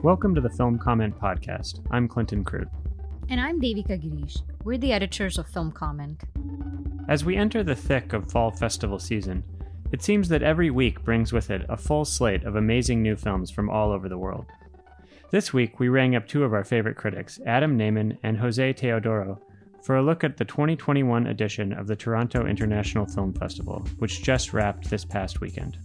Welcome to the Film Comment Podcast. I'm Clinton Krute. And I'm Devika Girish. We're the editors of Film Comment. As we enter the thick of fall festival season, it seems that every week brings with it a full slate of amazing new films from all over the world. This week, we rang up two of our favorite critics, Adam Nayman and Jose Teodoro, for a look at the 2021 edition of the Toronto International Film Festival, which just wrapped this past weekend.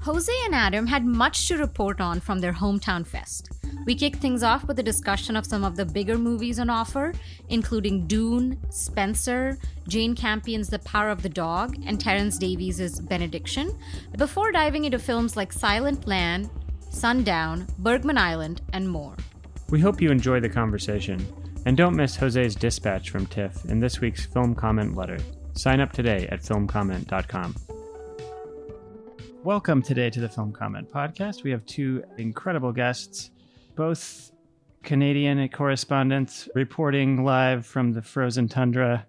Jose and Adam had much to report on from their hometown fest. We kicked things off with a discussion of some of the bigger movies on offer, including Dune, Spencer, Jane Campion's The Power of the Dog, and Terence Davies' Benediction, before diving into films like Silent Land, Sundown, Bergman Island, and more. We hope you enjoy the conversation, and don't miss Jose's dispatch from TIFF in this week's film comment letter. Sign up today at filmcomment.com. Welcome today to the Film Comment Podcast. We have two incredible guests, both Canadian correspondents reporting live from the frozen tundra,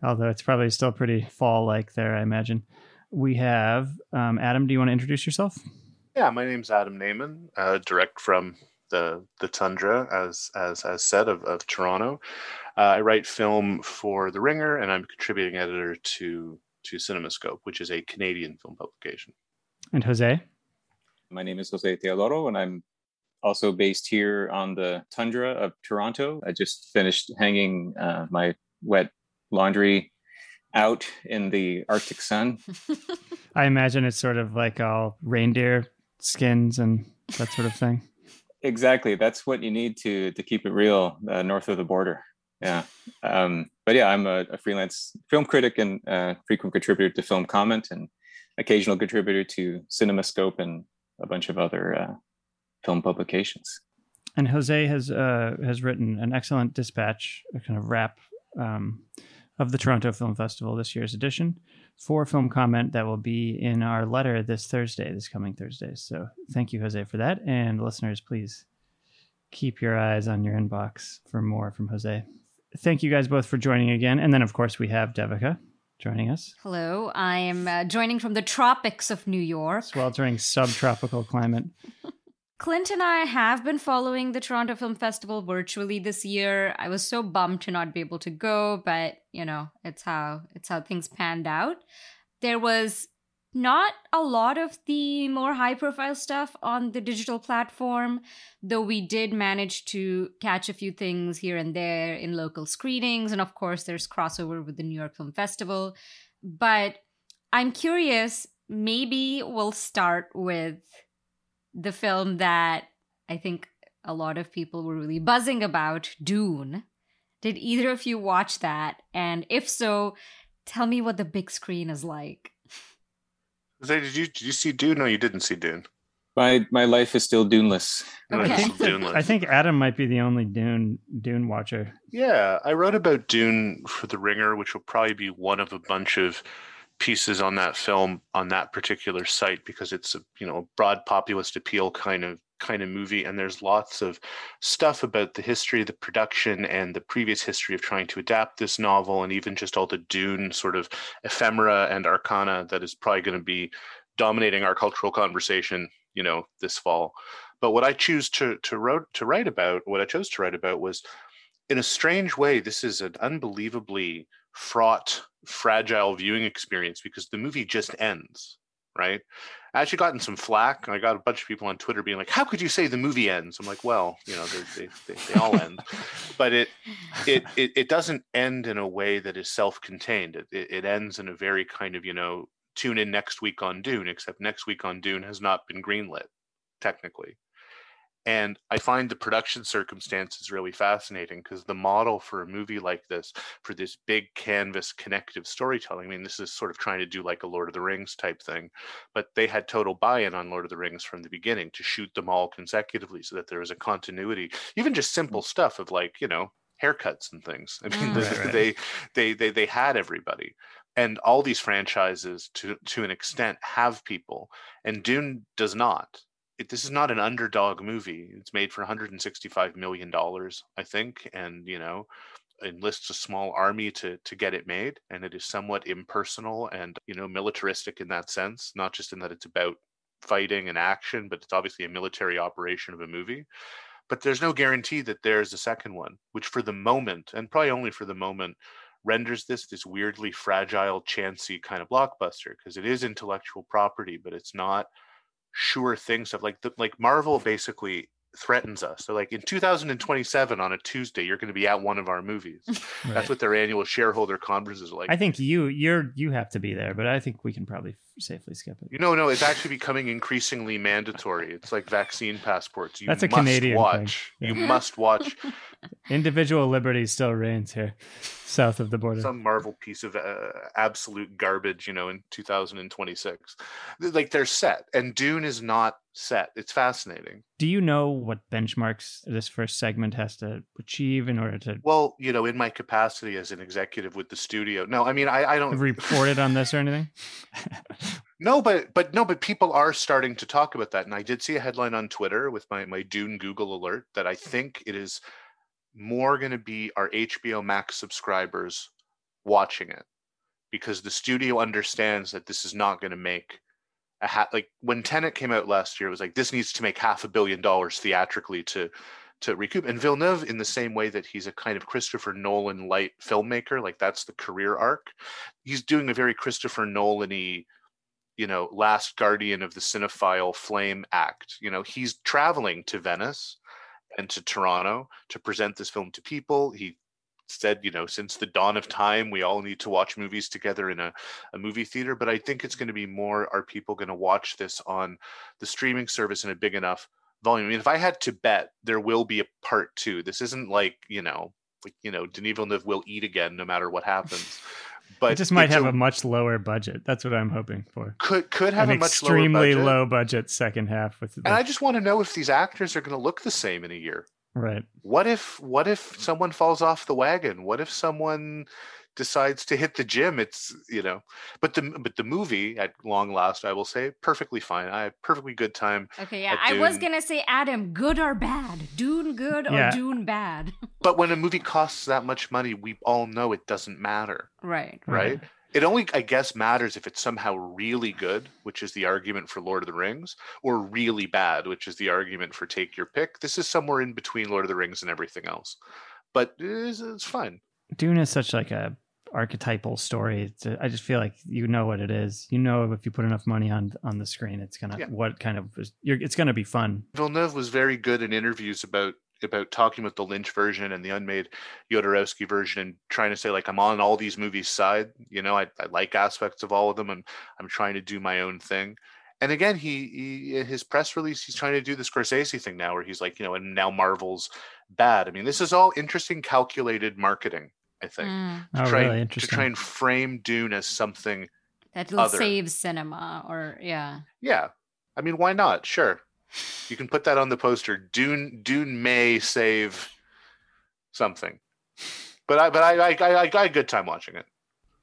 although it's probably still pretty fall like there, I imagine. We have um, Adam. Do you want to introduce yourself? Yeah, my name's Adam Nayman, uh, direct from the the tundra, as as as said of, of Toronto. Uh, I write film for The Ringer, and I'm contributing editor to to CinemaScope, which is a Canadian film publication. And Jose? My name is Jose Teodoro, and I'm also based here on the tundra of Toronto. I just finished hanging uh, my wet laundry out in the Arctic sun. I imagine it's sort of like all reindeer skins and that sort of thing. Exactly. That's what you need to to keep it real uh, north of the border. Yeah. Um, but yeah, I'm a, a, freelance film critic and uh, frequent contributor to Film Comment and occasional contributor to CinemaScope and a bunch of other uh, film publications. And Jose has uh, has written an excellent dispatch, a kind of wrap um, of the Toronto Film Festival this year's edition for film comment that will be in our letter this Thursday, this coming Thursday. So thank you, Jose, for that. And listeners, please keep your eyes on your inbox for more from Jose. Thank you guys both for joining again. And then, of course, we have Devika joining us. Hello, I am uh, joining from the tropics of New York. Sweltering subtropical climate. Clint and I have been following the Toronto Film Festival virtually this year. I was so bummed to not be able to go, but you know, it's how it's how things panned out. There was not a lot of the more high profile stuff on the digital platform, though we did manage to catch a few things here and there in local screenings. And of course, there's crossover with the New York Film Festival. But I'm curious, maybe we'll start with the film that I think a lot of people were really buzzing about Dune. Did either of you watch that? And if so, tell me what the big screen is like. Jose, did you did you see Dune? No, you didn't see Dune. My my life is still Duneless. Okay. I, think, I think Adam might be the only Dune Dune watcher. Yeah, I wrote about Dune for The Ringer, which will probably be one of a bunch of pieces on that film on that particular site because it's a you know broad populist appeal kind of kind of movie and there's lots of stuff about the history of the production and the previous history of trying to adapt this novel and even just all the dune sort of ephemera and arcana that is probably going to be dominating our cultural conversation you know this fall. But what i choose to to wrote to write about what i chose to write about was in a strange way this is an unbelievably fraught fragile viewing experience because the movie just ends right? I actually gotten some flack i got a bunch of people on twitter being like how could you say the movie ends? I'm like well you know they, they, they all end. But it, it it it doesn't end in a way that is self-contained. It, it ends in a very kind of you know tune in next week on dune except next week on dune has not been greenlit technically and I find the production circumstances really fascinating because the model for a movie like this, for this big canvas connective storytelling, I mean, this is sort of trying to do like a Lord of the Rings type thing, but they had total buy in on Lord of the Rings from the beginning to shoot them all consecutively so that there was a continuity, even just simple stuff of like, you know, haircuts and things. I mean, Mm. Right, right. they, they, they, they had everybody. And all these franchises, to to an extent, have people, and Dune does not it, this is not an underdog movie. It's made for 165 million dollars, I think, and you know, enlists a small army to to get it made and it is somewhat impersonal and you know militaristic in that sense not just in that it's about fighting and action but it's obviously a military operation of a movie but there's no guarantee that there's a second one which for the moment and probably only for the moment renders this this weirdly fragile chancy kind of blockbuster because it is intellectual property but it's not sure thing stuff like the, like marvel basically threatens us. So, like in 2027 on a Tuesday, you're going to be at one of our movies. right. That's what their annual shareholder conferences are like. I think you you're you have to be there, but I think we can probably safely skip it. You know, no, it's actually becoming increasingly mandatory. It's like vaccine passports. You That's a must Canadian watch. thing. You must watch. Individual liberty still reigns here, south of the border. Some Marvel piece of uh, absolute garbage, you know, in 2026. Like they're set, and Dune is not set. It's fascinating. Do you know what benchmarks this first segment has to achieve in order to? Well, you know, in my capacity as an executive with the studio, no, I mean, I, I don't reported on this or anything. no, but but no, but people are starting to talk about that, and I did see a headline on Twitter with my my Dune Google alert that I think it is more going to be our HBO Max subscribers watching it because the studio understands that this is not going to make a hat like when Tenet came out last year, it was like this needs to make half a billion dollars theatrically to to recoup. And Villeneuve, in the same way that he's a kind of Christopher Nolan light filmmaker, like that's the career arc, he's doing a very Christopher Nolan-y, you know, last guardian of the cinephile flame act. You know, he's traveling to Venice and to Toronto to present this film to people. He said, you know, since the dawn of time, we all need to watch movies together in a, a movie theater. But I think it's going to be more are people going to watch this on the streaming service in a big enough volume? I mean, if I had to bet, there will be a part two. This isn't like, you know, like, you know, Denis Villeneuve will eat again no matter what happens. But it just might have a, a, much lower budget. That's what I'm hoping for. Could could have An a much extremely budget. low budget second half with. The... And I just want to know if these actors are going to look the same in a year. Right. What if what if someone falls off the wagon? What if someone decides to hit the gym it's you know but the but the movie at long last i will say perfectly fine. I had perfectly good time okay yeah i was gonna say adam good or bad? Dune good or yeah. dune bad? But when a movie costs that much money we all know it doesn't matter right. Right, right? it only i guess matters if it's somehow really good which is the argument for lord of the rings or really bad which is the argument for take your pick. This is somewhere in between lord of the rings and everything else. But eh, it's, it's fine dune is such like a archetypal story I just feel like you know what it is you know if you put enough money on on the screen it's gonna yeah. what kind of it's gonna be fun villeneuve was very good in interviews about about talking with the Lynch version and the unmade Jodorowsky version and trying to say like I'm on all these movies side. You know, I, I like aspects of all of them and I'm trying to do my own thing. And again, he, he in his press release, he's trying to do the Scorsese thing now, where he's like, you know, and now Marvel's bad. I mean, this is all interesting, calculated marketing. I think mm. to oh, try really? to try and frame Dune as something that will save cinema, or yeah, yeah. I mean, why not? Sure, you can put that on the poster. Dune Dune may save something, but I but I I, I, I got a good time watching it.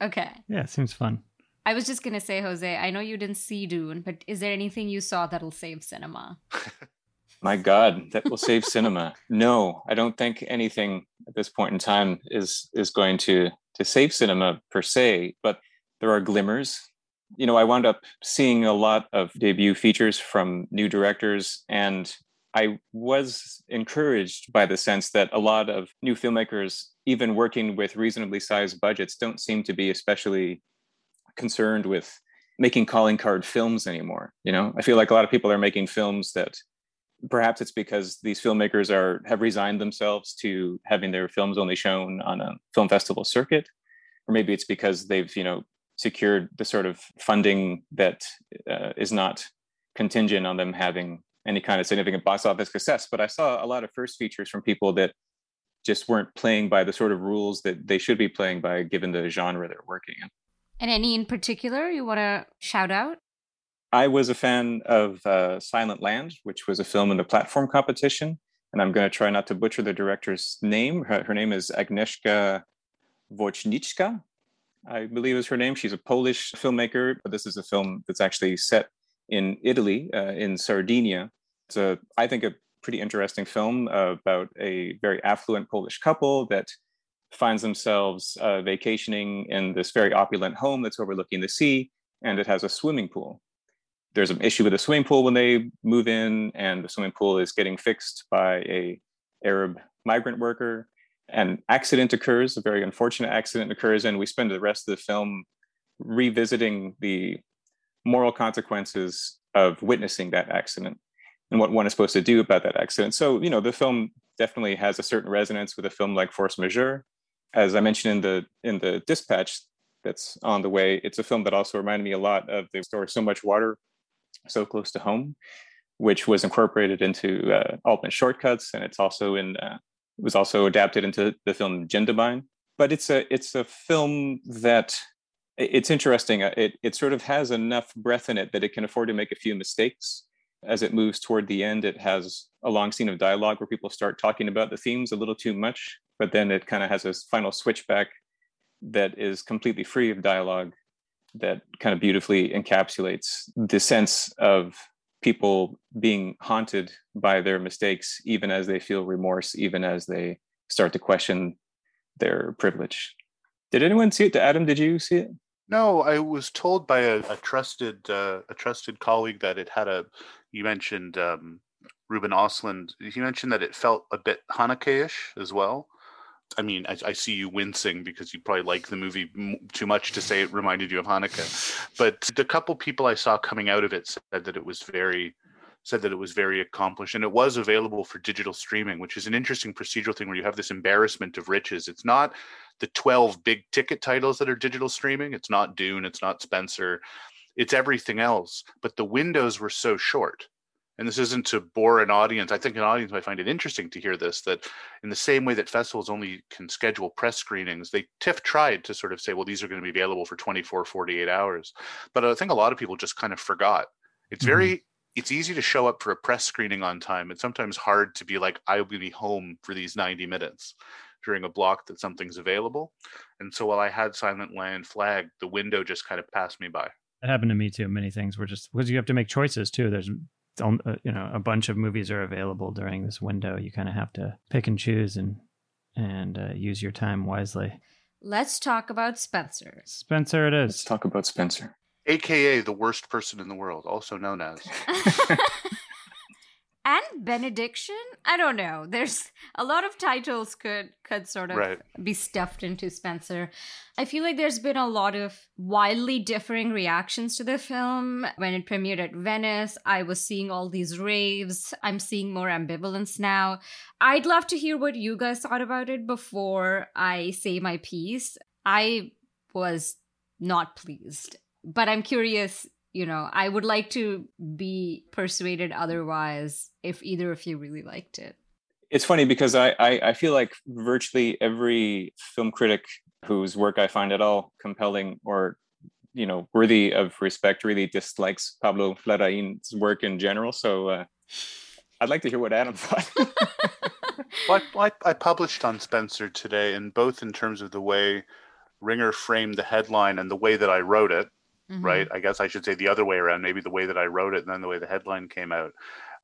Okay. Yeah, it seems fun. I was just gonna say, Jose. I know you didn't see Dune, but is there anything you saw that'll save cinema? My God, that will save cinema. No, I don't think anything at this point in time is is going to to save cinema per se. But there are glimmers you know, I wound up seeing a lot of debut features from new directors, and I was encouraged by the sense that a lot of new filmmakers, even working with reasonably sized budgets, don't seem to be especially concerned with making calling card films anymore. You know, I feel like a lot of people are making films that perhaps it's because these filmmakers are have resigned themselves to having their films only shown on a film festival circuit or maybe it's because they've you know secured the sort of funding that uh, is not contingent on them having any kind of significant box office success. But I saw a lot of first features from people that just weren't playing by the sort of rules that they should be playing by given the genre they're working in. And any in particular you want to shout out? I was a fan of uh, Silent Land, which was a film in the platform competition. And I'm going to try not to butcher the director's name. Her, her name is Agnieszka Woszczyńska, I believe is her name. She's a Polish filmmaker, but this is a film that's actually set in Italy, uh, in Sardinia. It's a, I think, a pretty interesting film uh, about a very affluent Polish couple that finds themselves uh, vacationing in this very opulent home that's overlooking the sea, and it has a swimming pool. There's an issue with the swimming pool when they move in, and the swimming pool is getting fixed by a Arab migrant worker. An accident occurs, a very unfortunate accident occurs, and we spend the rest of the film revisiting the moral consequences of witnessing that accident and what one is supposed to do about that accident. So, you know, the film definitely has a certain resonance with a film like Force Majeure. As I mentioned in the in the dispatch that's on the way, it's a film that also reminded me a lot of the story So Much Water, So Close to Home, which was incorporated into uh, Altman Shortcuts, and it's also in uh, was also adapted into the film Jindabyne. But it's a it's a film that it's interesting. Uh, it it sort of has enough breath in it that it can afford to make a few mistakes. As it moves toward the end, it has a long scene of dialogue where people start talking about the themes a little too much, but then it kind of has this final switchback that is completely free of dialogue that kind of beautifully encapsulates the sense of people being haunted by their mistakes, even as they feel remorse, even as they start to question their privilege. Did anyone see it? Adam, did you see it? No, I was told by a, a trusted uh, a trusted colleague that it had a. You mentioned um, Ruben Ostlund. He mentioned that it felt a bit Haneke-ish as well. I mean, I, I, see you wincing because you probably like the movie m- too much to say it reminded you of Haneke. But the couple people I saw coming out of it said that it was very said that it was very accomplished and it was available for digital streaming, which is an interesting procedural thing where you have this embarrassment of riches. It's not the 12 big ticket titles that are digital streaming. It's not Dune, it's not Spencer, it's everything else. But the windows were so short and this isn't to bore an audience. I think an audience might find it interesting to hear this that in the same way that festivals only can schedule press screenings, they TIFF tried to sort of say, well, these are going to be available for 24, 48 hours. But I think a lot of people just kind of forgot. It's mm-hmm. very it's easy to show up for a press screening on time. It's sometimes hard to be like, I will be home for these 90 minutes during a block that something's available. And so while I had Silent Land flagged, the window just kind of passed me by. It happened to me too. Many things were just because you have to make choices too. There's you know a bunch of movies are available during this window. You kind of have to pick and choose and and uh, use your time wisely. Let's talk about Spencer. Spencer, it is. Let's talk about Spencer, aka the worst person in the world, also known as. and benediction? I don't know. There's a lot of titles could could sort of right. be stuffed into spencer. I feel like there's been a lot of wildly differing reactions to the film. When it premiered at venice i was seeing all these raves. I'm seeing more ambivalence now. I'd love to hear what you guys thought about it before i say my piece. I was not pleased but i'm curious you know, I would like to be persuaded otherwise if either of you really liked it. It's funny because I, I, I feel like virtually every film critic whose work I find at all compelling or you know worthy of respect really dislikes Pablo Larraín's work in general. So uh, I'd like to hear what Adam thought. well, I, I, published on Spencer today, and both in terms of the way Ringer framed the headline and the way that I wrote it, mm-hmm. right? I guess I should say the other way around, maybe the way that I wrote it and then the way the headline came out.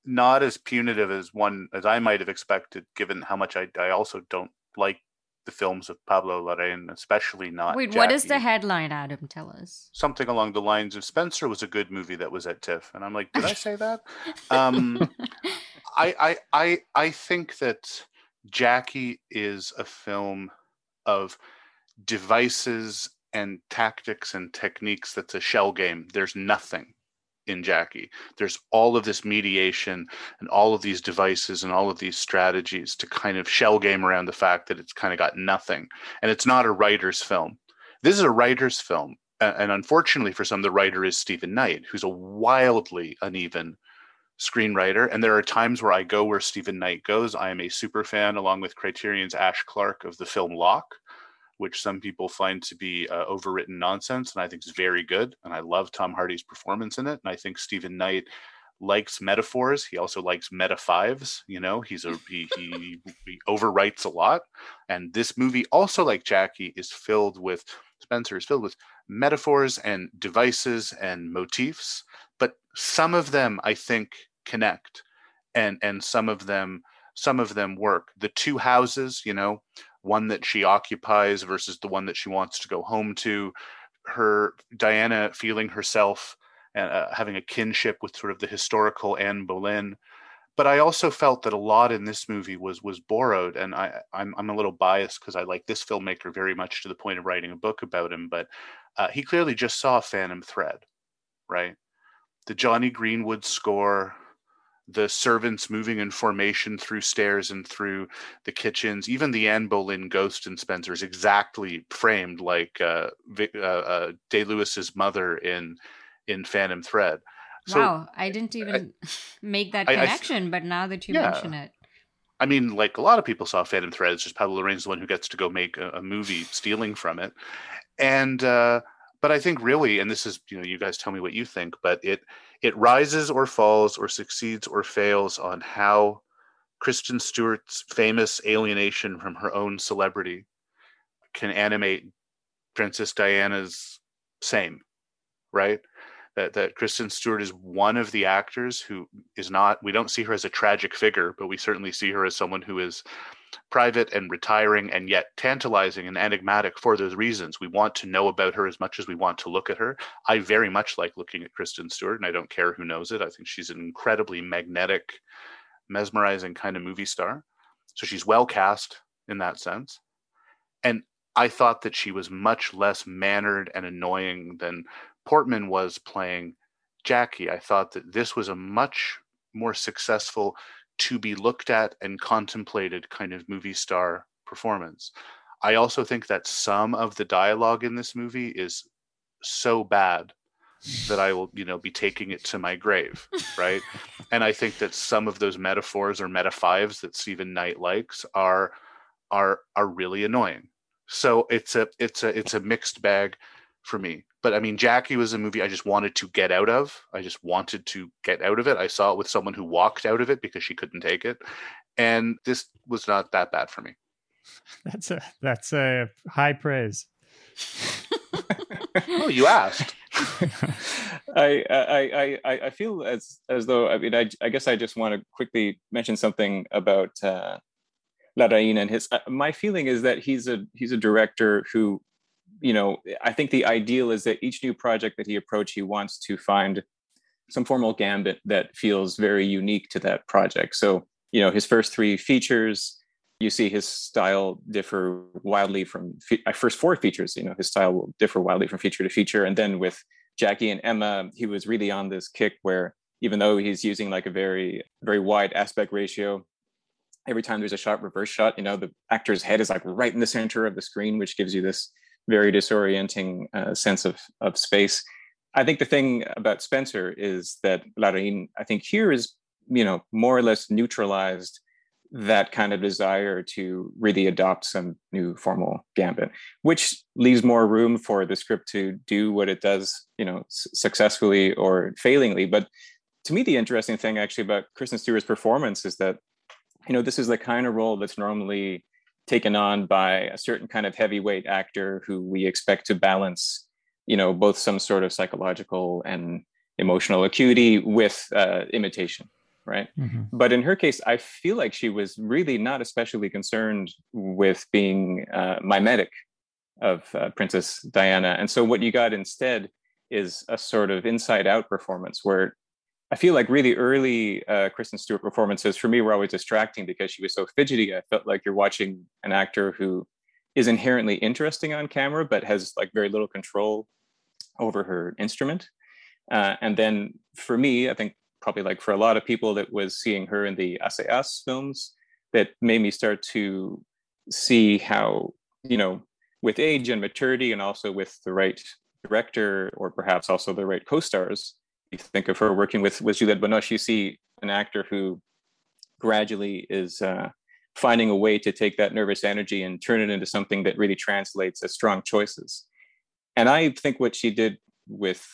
Not as punitive as one as I might have expected, given how much I, I also don't like the films of Pablo Larraín, especially not. Wait, Jackie. what is the headline, Adam? Tell us. Something along the lines of Spencer was a good movie that was at TIFF, and I'm like, did I say that? Um, I, I I I think that Jackie is a film of devices and tactics and techniques that's a shell game. There's nothing in Jackie. There's all of this mediation and all of these devices and all of these strategies to kind of shell game around the fact that it's kind of got nothing. And it's not a writer's film. This is a writer's film. And unfortunately for some, the writer is Steven Knight, who's a wildly uneven screenwriter. And there are times where I go where Steven Knight goes. I am a super fan, along with Criterion's Ash Clark, of the film Locke which some people find to be uh, overwritten nonsense, and I think is very good. And I love Tom Hardy's performance in it. And I think Steven Knight likes metaphors. He also likes meta fives. You know, he's a he, he he overwrites a lot. And this movie, also like Jackie, is filled with Spencer is filled with metaphors and devices and motifs. But some of them, I think, connect, and and some of them some of them work. The two houses, you know, one that she occupies versus the one that she wants to go home to. Her Diana feeling herself uh, having a kinship with sort of the historical Anne Boleyn. But I also felt that a lot in this movie was was borrowed, and I I'm I'm a little biased because I like this filmmaker very much to the point of writing a book about him. But uh, he clearly just saw Phantom Thread, right? The Jonny Greenwood score, the servants moving in formation through stairs and through the kitchens. Even the Anne Boleyn ghost in Spencer is exactly framed like uh, uh, uh, Day Lewis's mother in in Phantom Thread. So, wow, I didn't even I, make that connection, I, I, but now that you yeah. mention it. I mean, like a lot of people saw Phantom Thread. It's just Pablo Larraín's the one who gets to go make a, a movie stealing from it. And uh, but I think really, and this is you know, you guys tell me what you think, but it it rises or falls or succeeds or fails on how Kristen Stewart's famous alienation from her own celebrity can animate Princess Diana's same, right? That that Kristen Stewart is one of the actors who is not we don't see her as a tragic figure, but we certainly see her as someone who is private and retiring and yet tantalizing and enigmatic for those reasons. We want to know about her as much as we want to look at her. I very much like looking at Kristen Stewart and I don't care who knows it. I think she's an incredibly magnetic, mesmerizing kind of movie star. So she's well cast in that sense. And I thought that she was much less mannered and annoying than Portman was playing Jackie, I thought that this was a much more successful to be looked at and contemplated kind of movie star performance. I also think that some of the dialogue in this movie is so bad that I will, you know, be taking it to my grave, right? and I think that some of those metaphors or meta fives that Steven Knight likes are are are really annoying. So it's a it's a it's a mixed bag for me but I mean, Jackie was a movie I just wanted to get out of. I just wanted to get out of it. I saw it with someone who walked out of it because she couldn't take it, and this was not that bad for me. That's a that's a high praise. oh, you asked. I, I I I feel as as though I mean I I guess I just want to quickly mention something about uh, Larraín and his. Uh, my feeling is that he's a he's a director who you know, I think the ideal is that each new project that he approaches, he wants to find some formal gambit that feels very unique to that project. So, you know, his first three features, you see his style differ wildly from uh, first four features. You know, his style will differ wildly from feature to feature. And then with Jackie and Emma, he was really on this kick where even though he's using like a very very wide aspect ratio, every time there's a shot, reverse shot, you know, the actor's head is like right in the center of the screen, which gives you this very disorienting uh, sense of, of space. I think the thing about Spencer is that Larraín, I think here is, you know, more or less neutralized that kind of desire to really adopt some new formal gambit, which leaves more room for the script to do what it does, you know, successfully or failingly. But to me, the interesting thing actually about Kristen Stewart's performance is that, you know, this is the kind of role that's normally taken on by a certain kind of heavyweight actor who we expect to balance you know both some sort of psychological and emotional acuity with uh, imitation right mm-hmm. but in her case i feel like she was really not especially concerned with being uh, mimetic of uh, princess diana and so what you got instead is a sort of inside out performance where I feel like really early uh, Kristen Stewart performances for me were always distracting because she was so fidgety. I felt like you're watching an actor who is inherently interesting on camera, but has like very little control over her instrument. Uh, and then for me, I think probably like for a lot of people that was seeing her in the Assayas films that made me start to see how, you know, with age and maturity and also with the right director or perhaps also the right co-stars, you think of her working with with Juliette Binoche, you see an actor who gradually is uh, finding a way to take that nervous energy and turn it into something that really translates as strong choices. And I think what she did with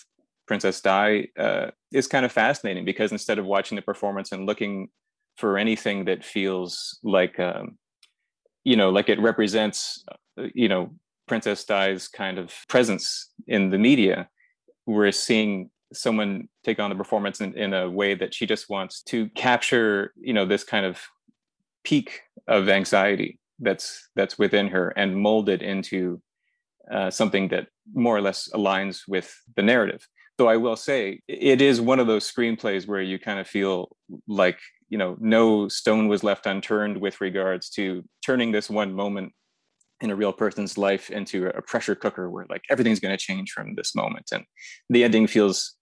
Princess Di uh, is kind of fascinating because instead of watching the performance and looking for anything that feels like, um, you know, like it represents, uh, you know, Princess Di's kind of presence in the media, we're seeing someone take on the performance in, in a way that she just wants to capture you know this kind of peak of anxiety that's that's within her and mold it into uh, something that more or less aligns with the narrative. Though I will say it is one of those screenplays where you kind of feel like you know no stone was left unturned with regards to turning this one moment in a real person's life into a pressure cooker where like everything's going to change from this moment and the ending feels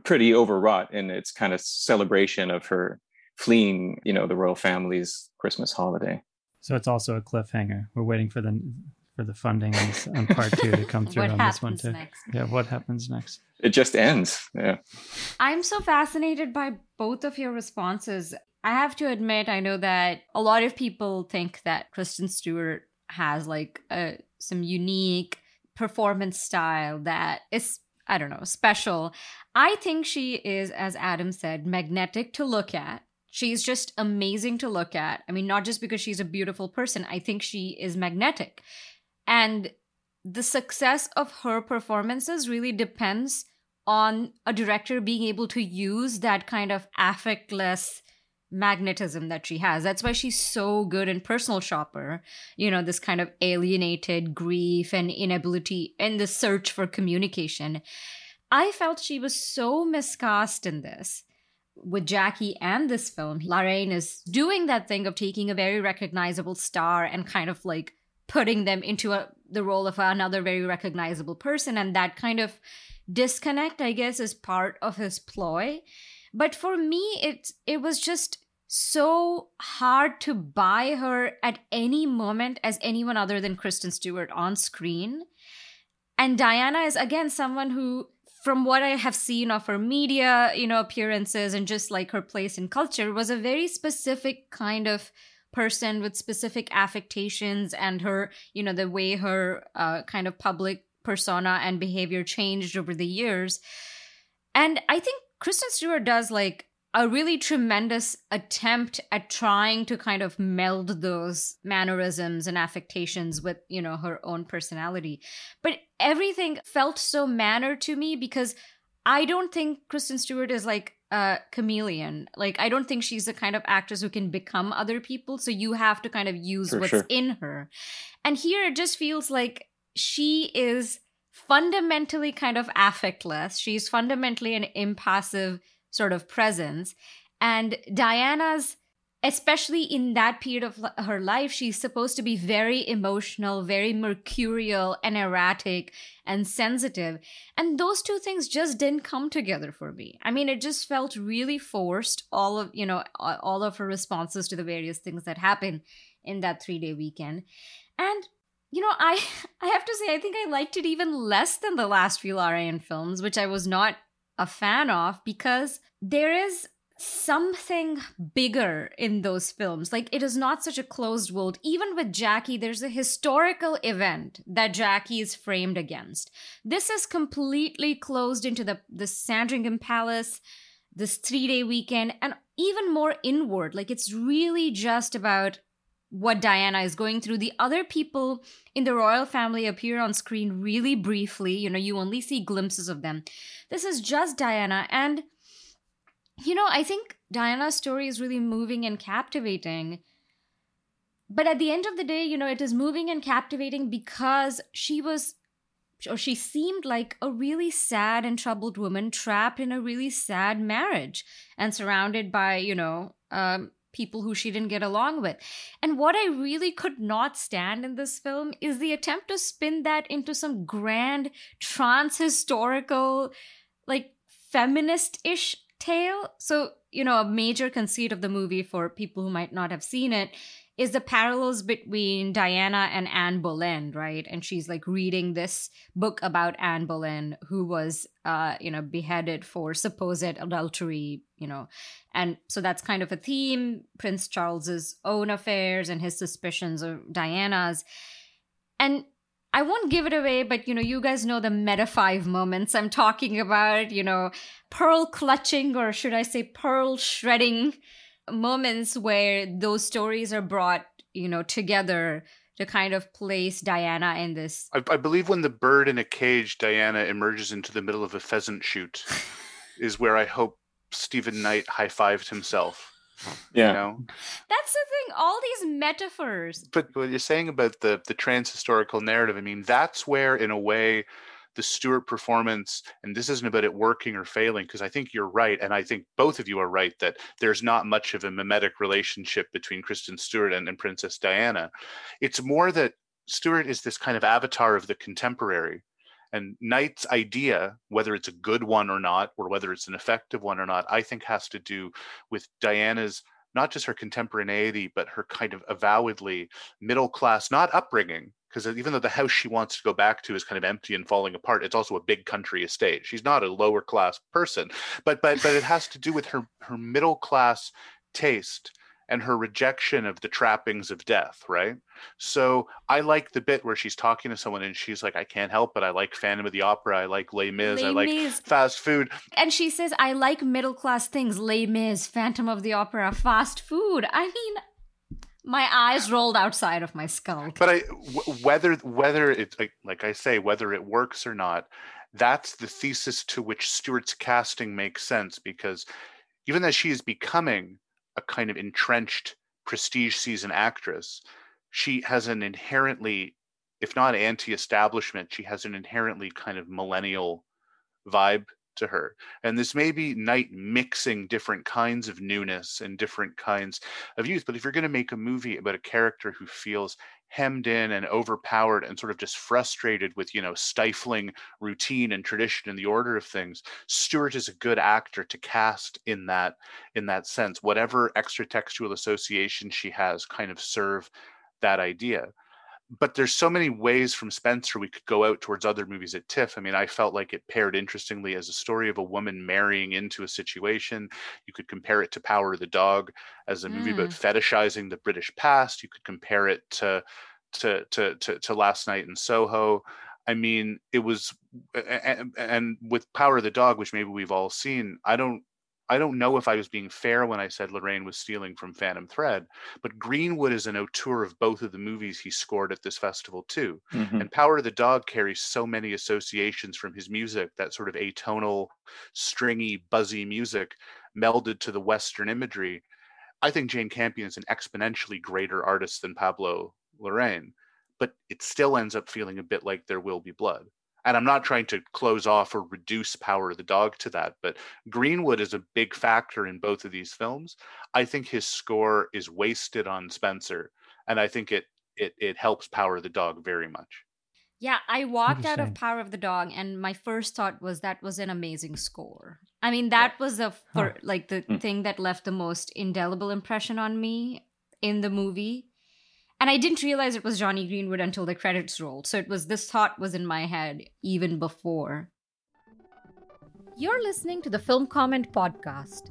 pretty overwrought in its kind of celebration of her fleeing you know the royal family's christmas holiday. So it's also a cliffhanger. We're waiting for the for the funding on, on part two to come through on this one too. next? yeah what happens next? It just ends yeah. I'm so fascinated by both of your responses. I have to admit i know that a lot of people think that kristen stewart has like a, some unique performance style that is I don't know, special. I think she is, as Adam said, magnetic to look at. She's just amazing to look at. I mean, not just because she's a beautiful person, I think she is magnetic. And the success of her performances really depends on a director being able to use that kind of affectless magnetism that she has. That's why she's so good in Personal Shopper. You know, this kind of alienated grief and inability in the search for communication. I felt she was so miscast in this. With Jackie and this film, Larraín is doing that thing of taking a very recognizable star and kind of like putting them into a, the role of another very recognizable person. And that kind of disconnect, I guess, is part of his ploy. But for me, it it was just so hard to buy her at any moment as anyone other than Kristen Stewart on screen. And Diana is again someone who from what I have seen of her media, you know, appearances and just like her place in culture was a very specific kind of person with specific affectations and her, you know, the way her uh, kind of public persona and behavior changed over the years. And I think Kristen Stewart does like a really tremendous attempt at trying to kind of meld those mannerisms and affectations with, you know, her own personality. But everything felt so mannered to me because I don't think Kristen Stewart is like a chameleon. Like, I don't think she's the kind of actress who can become other people. So you have to kind of use For what's sure. in her. And here it just feels like she is fundamentally kind of affectless. She's fundamentally an impassive sort of presence. And Diana's, especially in that period of her life, she's supposed to be very emotional, very mercurial and erratic and sensitive. And those two things just didn't come together for me. I mean, it just felt really forced, all of, you know, all of her responses to the various things that happened in that three day weekend. And you know, I I have to say, I think I liked it even less than the last few Larraín films, which I was not a fan of because there is something bigger in those films. Like it is not such a closed world. Even with Jackie, there's a historical event that Jackie is framed against. This is completely closed into the the Sandringham Palace, this three day weekend, and even more inward. Like it's really just about what Diana is going through. The other people in the royal family appear on screen really briefly. You know, you only see glimpses of them. This is just Diana. And, you know, I think Diana's story is really moving and captivating. But at the end of the day, you know, it is moving and captivating because she was or she seemed like a really sad and troubled woman trapped in a really sad marriage and surrounded by, you know, um, people who she didn't get along with. And what I really could not stand in this film is the attempt to spin that into some grand trans historical, like feminist ish tale. So, you know, a major conceit of the movie for people who might not have seen it is the parallels between Diana and Anne Boleyn, right? And she's like reading this book about Anne Boleyn, who was, uh, you know, beheaded for supposed adultery, you know. And so that's kind of a theme Prince Charles's own affairs and his suspicions of Diana's. And I won't give it away, but you know, you guys know the meta five moments I'm talking about, you know, pearl clutching, or should I say pearl shredding moments where those stories are brought, you know, together to kind of place Diana in this. I, I believe when the bird in a cage, Diana emerges into the middle of a pheasant shoot, is where I hope Steven Knight high fived himself. Yeah. You know? That's the thing. All these metaphors. But what you're saying about the the trans historical narrative, I mean, that's where, in a way, the Stewart performance, and this isn't about it working or failing, because I think you're right, and I think both of you are right that there's not much of a mimetic relationship between Kristen Stewart and, and Princess Diana. It's more that Stewart is this kind of avatar of the contemporary. And Knight's idea, whether it's a good one or not, or whether it's an effective one or not, I think has to do with Diana's not just her contemporaneity, but her kind of avowedly middle class, not upbringing, because even though the house she wants to go back to is kind of empty and falling apart, it's also a big country estate. She's not a lower class person, but but but it has to do with her her middle class taste and her rejection of the trappings of death, right? So I like the bit where she's talking to someone and she's like, I can't help it. I like Phantom of the Opera, I like Les Mis, Les I like Mis. fast food. And she says, I like middle class things, Les Mis, Phantom of the Opera, fast food. I mean, my eyes rolled outside of my skull. But I w- whether whether it's like, like I say, whether it works or not, that's the thesis to which Stewart's casting makes sense because even as she is becoming a kind of entrenched prestige season actress, she has an inherently, if not anti-establishment, she has an inherently kind of millennial vibe to her. And this may be Knight mixing different kinds of newness and different kinds of youth. But if you're going to make a movie about a character who feels hemmed in and overpowered and sort of just frustrated with, you know, stifling routine and tradition and the order of things, Stewart is a good actor to cast in that in that sense. Whatever extra textual association she has kind of serve that idea but there's so many ways from Spencer we could go out towards other movies at TIFF. I mean, I felt like it paired interestingly as a story of a woman marrying into a situation. You could compare it to Power of the Dog as a movie about mm. fetishizing the British past. You could compare it to to to to, to Last Night in Soho. I mean, it was, and, and with Power of the Dog, which maybe we've all seen. I don't I don't know if I was being fair when I said Larraín was stealing from Phantom Thread, but Greenwood is an auteur of both of the movies he scored at this festival too. Mhm. And Power of the Dog carries so many associations from his music, that sort of atonal, stringy, buzzy music melded to the Western imagery. I think Jane Campion is an exponentially greater artist than Pablo Larraín, but it still ends up feeling a bit like There Will Be Blood. And I'm not trying to close off or reduce Power of the Dog to that, but Greenwood is a big factor in both of these films. I think his score is wasted on Spencer, and I think it it it helps Power of the Dog very much. Yeah, I walked out of Power of the Dog, and my first thought was that was an amazing score. I mean, that was the fir- like the Hmm. thing that left the most indelible impression on me in the movie. And I didn't realize it was Jonny Greenwood until the credits rolled. So it was this thought was in my head even before. You're listening to the Film Comment Podcast.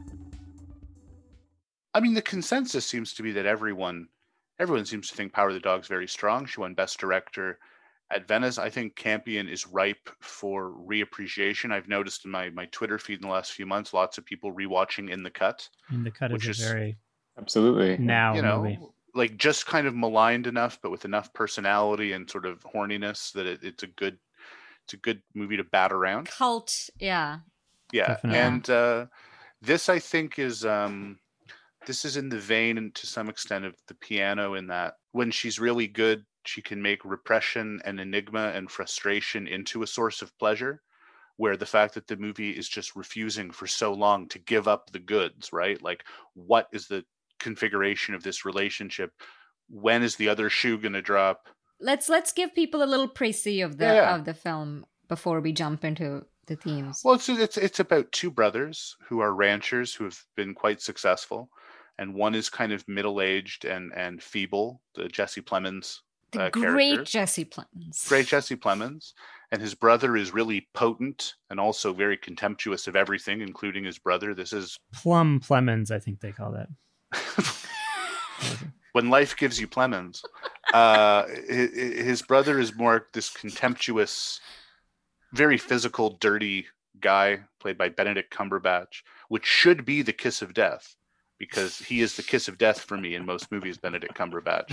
I mean, the consensus seems to be that everyone everyone seems to think Power of the Dog's very strong. She won Best Director at Venice. I think Campion is ripe for reappreciation. I've noticed in my my Twitter feed in the last few months, lots of people rewatching In the Cut. In the cut Which is is- very Absolutely. now you know, movie. like just kind of maligned enough, but with enough personality and sort of horniness that it, it's a good it's a good movie to bat around. Cult, yeah. yeah Definitely. and uh this i think is um this is in the vein and to some extent of the piano in that when she's really good she can make repression and enigma and frustration into a source of pleasure where the fact that the movie is just refusing for so long to give up the goods right? Like what is the configuration of this relationship? When is the other shoe going to drop? Let's let's give people a little précis of the Yeah, of the film before we jump into the themes. Well, it's it's it's about two brothers who are ranchers who have been quite successful, and one is kind of middle aged and and feeble, the Jesse Plemons, the uh, great character. Jesse Plemons. great Jesse Plemons, and his brother is really potent and also very contemptuous of everything, including his brother. This is Plum Plemons, I think they call that. when life gives you Plemons. Uh, his brother is more this contemptuous, very physical, dirty guy played by Benedict Cumberbatch, which should be the kiss of death because he is the kiss of death for me in most movies. Benedict Cumberbatch,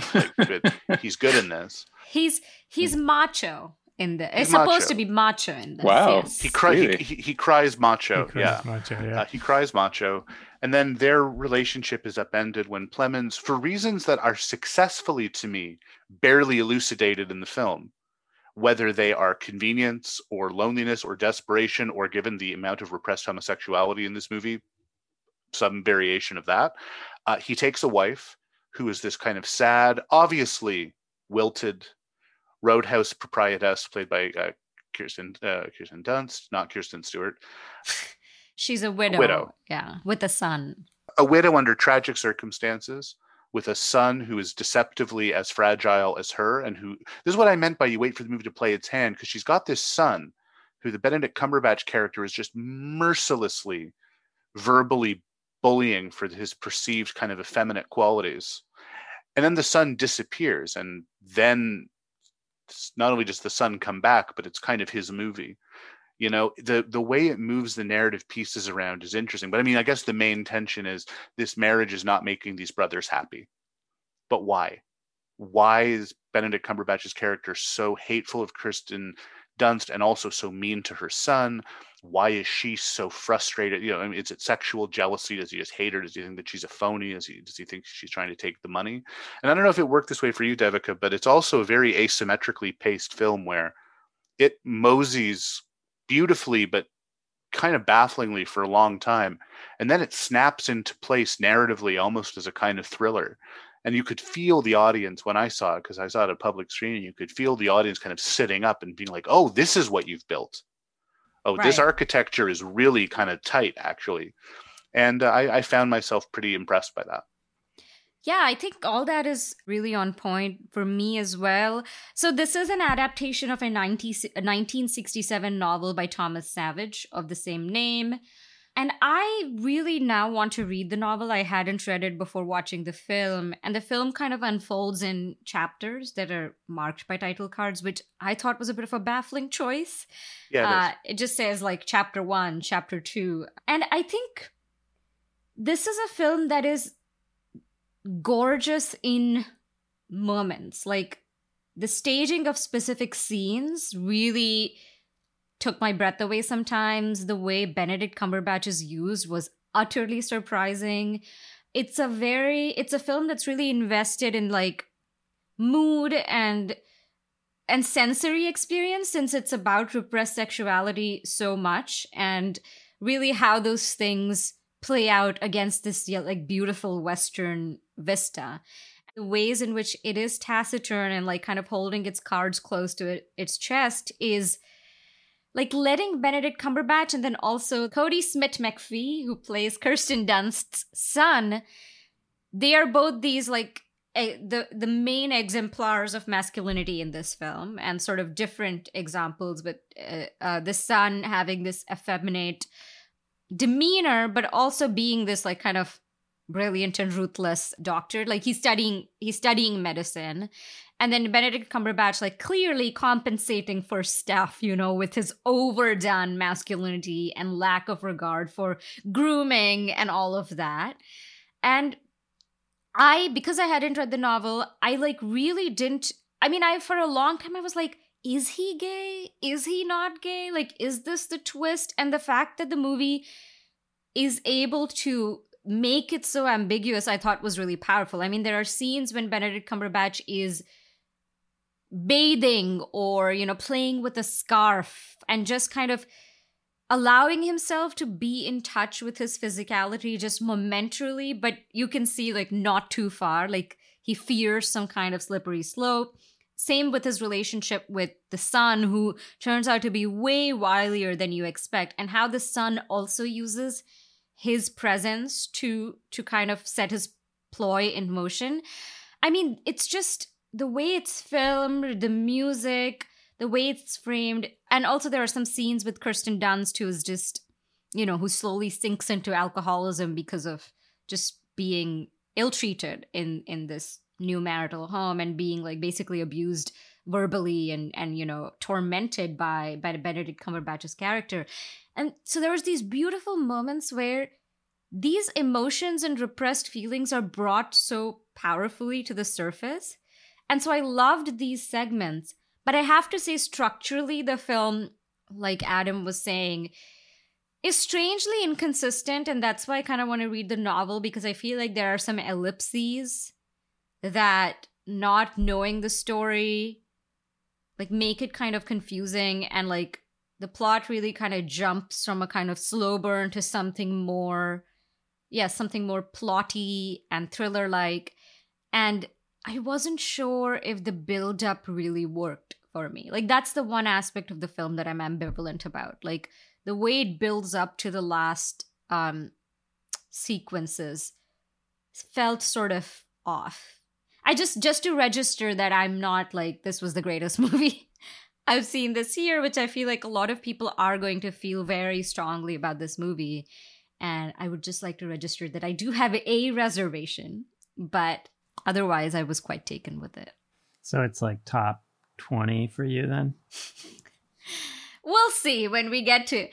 like, he's good in this. He's he's macho in the. It's macho. supposed to be macho in this. Wow, yes. he cries. Really? He, he, cries macho. He cries yeah, macho, yeah. Uh, he cries macho, and then their relationship is upended when Plemons, for reasons that are successfully to me barely elucidated in the film, whether they are convenience or loneliness or desperation or given the amount of repressed homosexuality in this movie, some variation of that. Uh, he takes a wife who is this kind of sad, obviously wilted roadhouse proprietress played by uh, Kirsten uh, Kirsten Dunst, not Kirsten Stewart. She's a widow. A widow. Yeah, with a son. A widow under tragic circumstances with a son who is deceptively as fragile as her and who this is what I meant by you wait for the movie to play its hand because she's got this son who the Benedict Cumberbatch character is just mercilessly verbally bullying for his perceived kind of effeminate qualities. And then the son disappears and then not only does the son come back but it's kind of his movie. You know the the way it moves the narrative pieces around is interesting but i mean i guess the main tension is this marriage is not making these brothers happy. But why? Why is benedict cumberbatch's character so hateful of Kirsten Dunst and also so mean to her son why is she so frustrated? You know I mean, is it sexual jealousy? Does he just hate her? Does he think that she's a phony? Does he does he think she's trying to take the money? And i don't know if it worked this way for you devika but it's also a very asymmetrically paced film where it moseys beautifully but kind of bafflingly for a long time. And then it snaps into place narratively almost as a kind of thriller. And you could feel the audience when i saw it because i saw it at a public screening you could feel the audience kind of sitting up and being like oh this is what you've built oh right. this architecture is really kind of tight actually and uh, I, I found myself pretty impressed by that yeah, I think all that is really on point for me as well. So, this is an adaptation of a, 90, a 1967 novel by Thomas Savage of the same name. And I really now want to read the novel. I hadn't read it before watching the film. And the film kind of unfolds in chapters that are marked by title cards, which I thought was a bit of a baffling choice. Yeah. It, uh, it just says like chapter one, chapter two. And I think this is a film that is gorgeous in moments. Like the staging of specific scenes really took my breath away sometimes. The way Benedict Cumberbatch is used was utterly surprising. It's a very it's a film that's really invested in like mood and and sensory experience since it's about repressed sexuality so much and really how those things play out against this like beautiful western vista the ways in which it is taciturn and like kind of holding its cards close to it, its chest is like letting Benedict Cumberbatch and then also Kodi Smit-McPhee, who plays Kirsten Dunst's son, they are both these like a, the the main exemplars of masculinity in this film, and sort of different examples. With uh, uh, the son having this effeminate demeanor, but also being this like kind of brilliant and ruthless doctor. Like he's studying he's studying medicine. And then Benedict Cumberbatch like clearly compensating for stuff, you know, with his overdone masculinity and lack of regard for grooming and all of that. And I because I hadn't read the novel, I like really didn't I mean, I for a long time I was like is he gay? Is he not gay? Like, is this the twist? And the fact that the movie is able to make it so ambiguous, I thought was really powerful. I mean, there are scenes when Benedict Cumberbatch is bathing or, you know, playing with a scarf and just kind of allowing himself to be in touch with his physicality just momentarily, but you can see like not too far. Like he fears some kind of slippery slope. Same with his relationship with the son, who turns out to be way wilier than you expect, and how the son also uses his presence to to kind of set his ploy in motion. I mean, it's just the way it's filmed, the music, the way it's framed, and also there are some scenes with Kirsten Dunst who's just, you know, who slowly sinks into alcoholism because of just being ill-treated in in this new marital home and being like basically abused verbally and and you know tormented by by Benedict Cumberbatch's character. And so there was these beautiful moments where these emotions and repressed feelings are brought so powerfully to the surface. And so I loved these segments. But I have to say, structurally, the film, like Adam was saying, is strangely inconsistent. And that's why I kind of want to read the novel because I feel like there are some ellipses that not knowing the story like make it kind of confusing and like the plot really kind of jumps from a kind of slow burn to something more yeah, something more plotty and thriller like. And I wasn't sure if the build up really worked for me. Like, that's the one aspect of the film that I'm ambivalent about. Like, the way it builds up to the last um, sequences felt sort of off. I just, just to register that I'm not like, this was the greatest movie I've seen this year, which I feel like a lot of people are going to feel very strongly about this movie. And I would just like to register that I do have a reservation, but otherwise, I was quite taken with it. So it's like top 20 for you then? we'll see when we get to.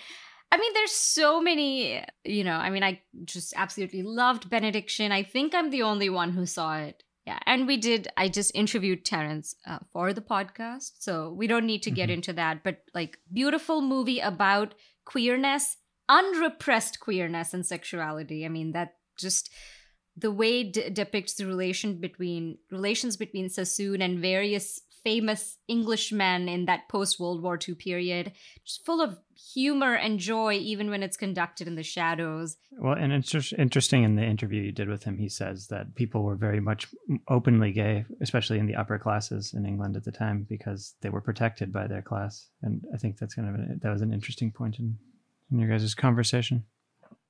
I mean, there's so many, you know, I mean, I just absolutely loved Benediction. I think I'm the only one who saw it. Yeah. And we did, I just interviewed Terence uh, for the podcast. So we don't need to get mm-hmm. into that. But like, beautiful movie about queerness unrepressed queerness and sexuality. I mean, that just the way d- depicts the relation between relations between Sassoon and various famous Englishmen in that post World War II period, just full of humor and joy, even when it's conducted in the shadows. Well, and it's just interesting in the interview you did with him, he says that people were very much openly gay, especially in the upper classes in England at the time, because they were protected by their class. And I think that's kind of that was an interesting point in in your guys' conversation?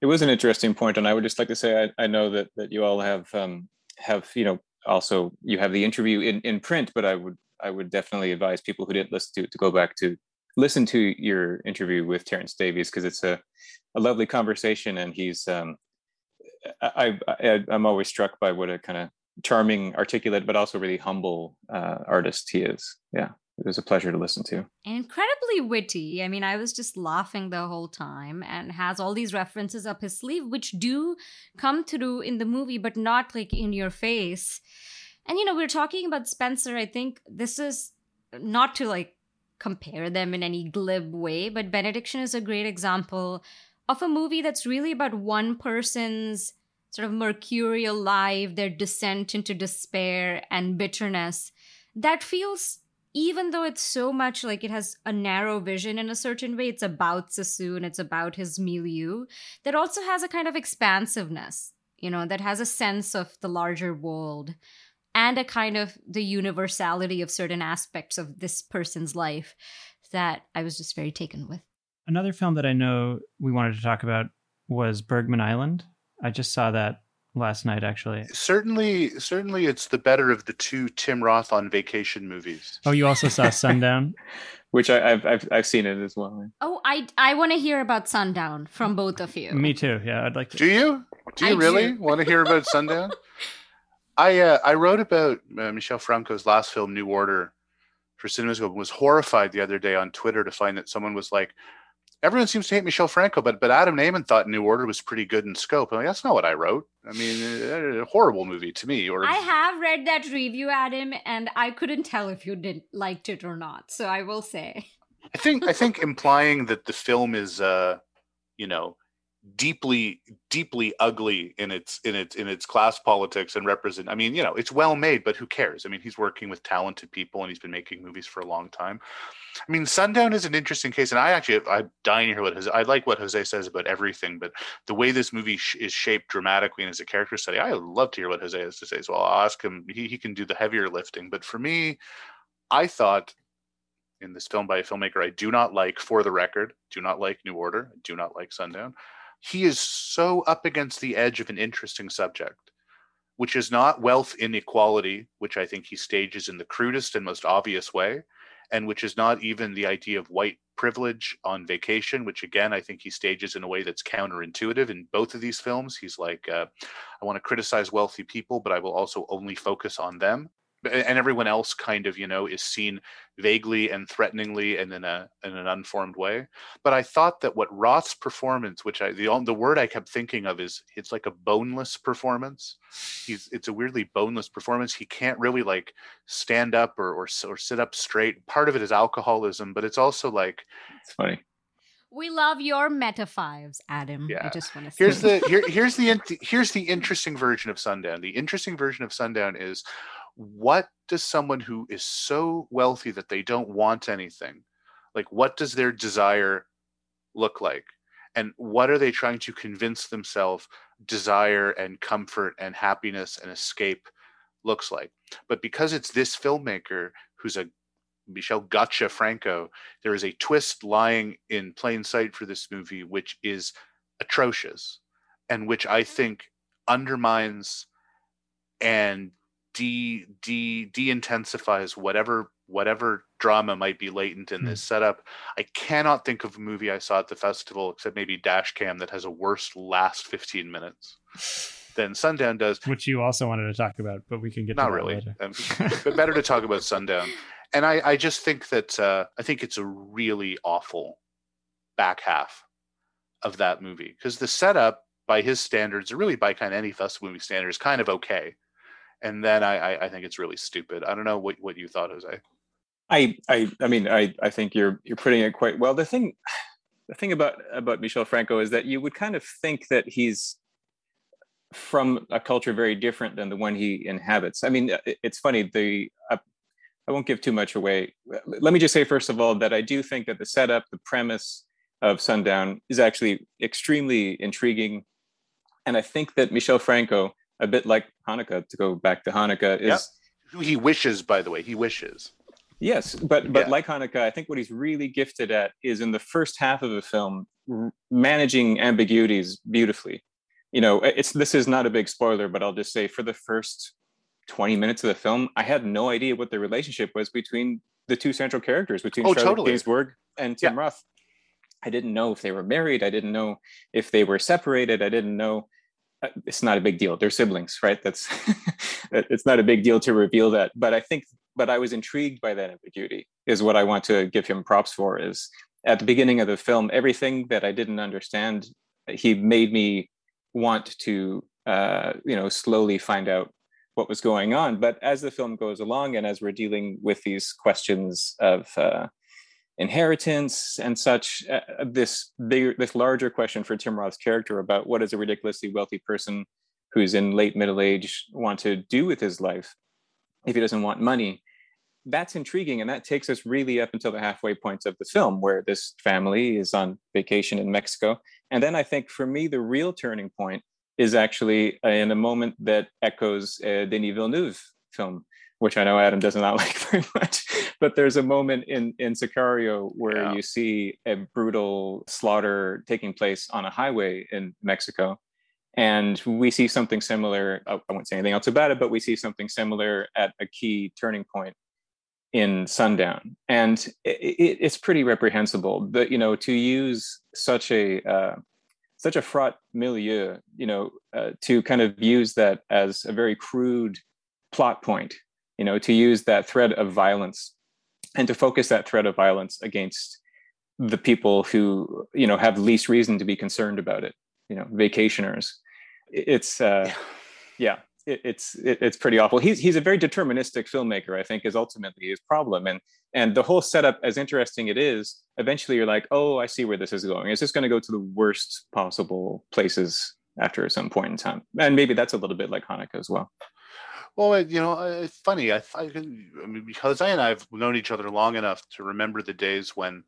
It was an interesting point, and I would just like to say I, I know that that you all have um, have you know also you have the interview in, in print, but I would I would definitely advise people who didn't listen to to go back to listen to your interview with Terence Davies because it's a, a lovely conversation, and he's um, I, I I'm always struck by what a kind of charming, articulate, but also really humble uh, artist he is. Yeah it was a pleasure to listen to. Incredibly witty. I mean, I was just laughing the whole time and has all these references up his sleeve, which do come through in the movie, but not like in your face. And, you know, we're talking about Spencer. I think this is not to like compare them in any glib way, but Benediction is a great example of a movie that's really about one person's sort of mercurial life, their descent into despair and bitterness that feels even though it's so much like it has a narrow vision in a certain way, it's about Sassoon, it's about his milieu, that also has a kind of expansiveness, you know, that has a sense of the larger world and a kind of the universality of certain aspects of this person's life that I was just very taken with. Another film that I know we wanted to talk about was Bergman Island. I just saw that last night actually. Certainly, certainly, it's the better of the two Tim Roth on vacation movies. Oh, you also saw Sundown, which I, have I've I've seen it as well. Oh, I I want to hear about Sundown from both of you. Me too. Yeah, I'd like to. Do you? Do you I really do. want to hear about Sundown? I uh, I wrote about uh, Michel Franco's last film, New Order, for CinemaScope. Was horrified the other day on Twitter to find that someone was like, everyone seems to hate Michel Franco, but but Adam Nayman thought New Order was pretty good in scope. I'm like, that's not what I wrote. I mean, a, a horrible movie to me. Or I have read that review, Adam, and I couldn't tell if you did liked it or not. So I will say. I think I think implying that the film is, uh, you know, deeply deeply ugly in its in its in its class politics and represent i mean you know it's well made but who cares? I mean he's working with talented people and he's been making movies for a long time. I mean sundown is an interesting case and i actually i'm dying to hear what jose, i like what jose says about everything but the way this movie sh- is shaped dramatically and as a character study i love to hear what jose has to say as well. I'll ask him he, he can do the heavier lifting but for me i thought in this film by a filmmaker i do not like for the record do not like new order do not like sundown he is so up against the edge of an interesting subject, which is not wealth inequality, which I think he stages in the crudest and most obvious way, and which is not even the idea of white privilege on vacation, which again, I think he stages in a way that's counterintuitive in both of these films. He's like, uh, I want to criticize wealthy people, but I will also only focus on them and everyone else kind of you know is seen vaguely and threateningly and in a in an unformed way but i thought that what roth's performance which i the the word i kept thinking of is it's like a boneless performance he's it's a weirdly boneless performance he can't really like stand up or or, or sit up straight part of it is alcoholism but it's also like it's funny we love your meta fives, Adam. Yeah. I just want to say. Here's the here, here's the here's the interesting version of Sundown. The interesting version of Sundown is what does someone who is so wealthy that they don't want anything like what does their desire look like? And what are they trying to convince themselves desire and comfort and happiness and escape looks like? But because it's this filmmaker who's a michel gotcha franco there is a twist lying in plain sight for this movie which is atrocious and which i mm-hmm. think undermines and de de de-intensifies whatever whatever drama might be latent in this hmm. setup. I cannot think of a movie I saw at the festival except maybe Dash Cam that has a worse last 15 minutes than Sundown does. Which you also wanted to talk about, but we can get not really. Um, but better to talk about Sundown. And I, I just think that uh, I think it's a really awful back half of that movie because the setup by his standards, or really by kind of any festival movie standards, kind of okay and then I, I, I think it's really stupid. I don't know what what you thought, Jose. I I I mean I I think you're you're putting it quite well. The thing the thing about about Michel Franco is that you would kind of think that he's from a culture very different than the one he inhabits. I mean, it's funny. The uh, I won't give too much away. Let me just say first of all that I do think that the setup, the premise of Sundown is actually extremely intriguing, and I think that Michel Franco a bit like Haneke to go back to Haneke is yep. he wishes, by the way, he wishes. Yes, but but yeah. like Haneke I think what he's really gifted at is in the first half of a film r- managing ambiguities beautifully. You know, it's this is not a big spoiler, but I'll just say for the first 20 minutes of the film, I had no idea what the relationship was between the two central characters, between oh, Charlotte totally. Gainsbourg and Tim yeah. Roth. I didn't know if they were married. I didn't know if they were separated. I didn't know it's not a big deal. They're siblings, right? That's it's not a big deal to reveal that. But I think, but I was intrigued by that ambiguity. Is what I want to give him props for. Is at the beginning of the film, everything that I didn't understand, he made me want to, uh, you know, slowly find out what was going on. But as the film goes along, and as we're dealing with these questions of uh, inheritance and such. Uh, uh, this bigger, this larger question for Tim Roth's character about what does a ridiculously wealthy person who's in late middle age want to do with his life if he doesn't want money. That's intriguing, and that takes us really up until the halfway points of the film, where this family is on vacation in Mexico. And then I think for me, the real turning point is actually in a moment that echoes a Denis Villeneuve film, which I know Adam does not like very much. But there's a moment in in Sicario where yeah. you see a brutal slaughter taking place on a highway in Mexico, and we see something similar. I won't say anything else about it, but we see something similar at a key turning point in Sundown, and it, it's pretty reprehensible. But you know to use such a uh, such a fraught milieu, you know, uh, to kind of use that as a very crude plot point you know to use that thread of violence and to focus that thread of violence against the people who you know have least reason to be concerned about it you know vacationers. It's uh yeah. it, it's it, it's pretty awful. He's he's a very deterministic filmmaker i think is ultimately his problem. And and the whole setup as interesting it is eventually you're like oh i see where this is going. Is this going to go to the worst possible places after some point in time? And maybe that's a little bit like Haneke as well well, you know, it's funny. I, I, I mean, because I and I have known each other long enough to remember the days when,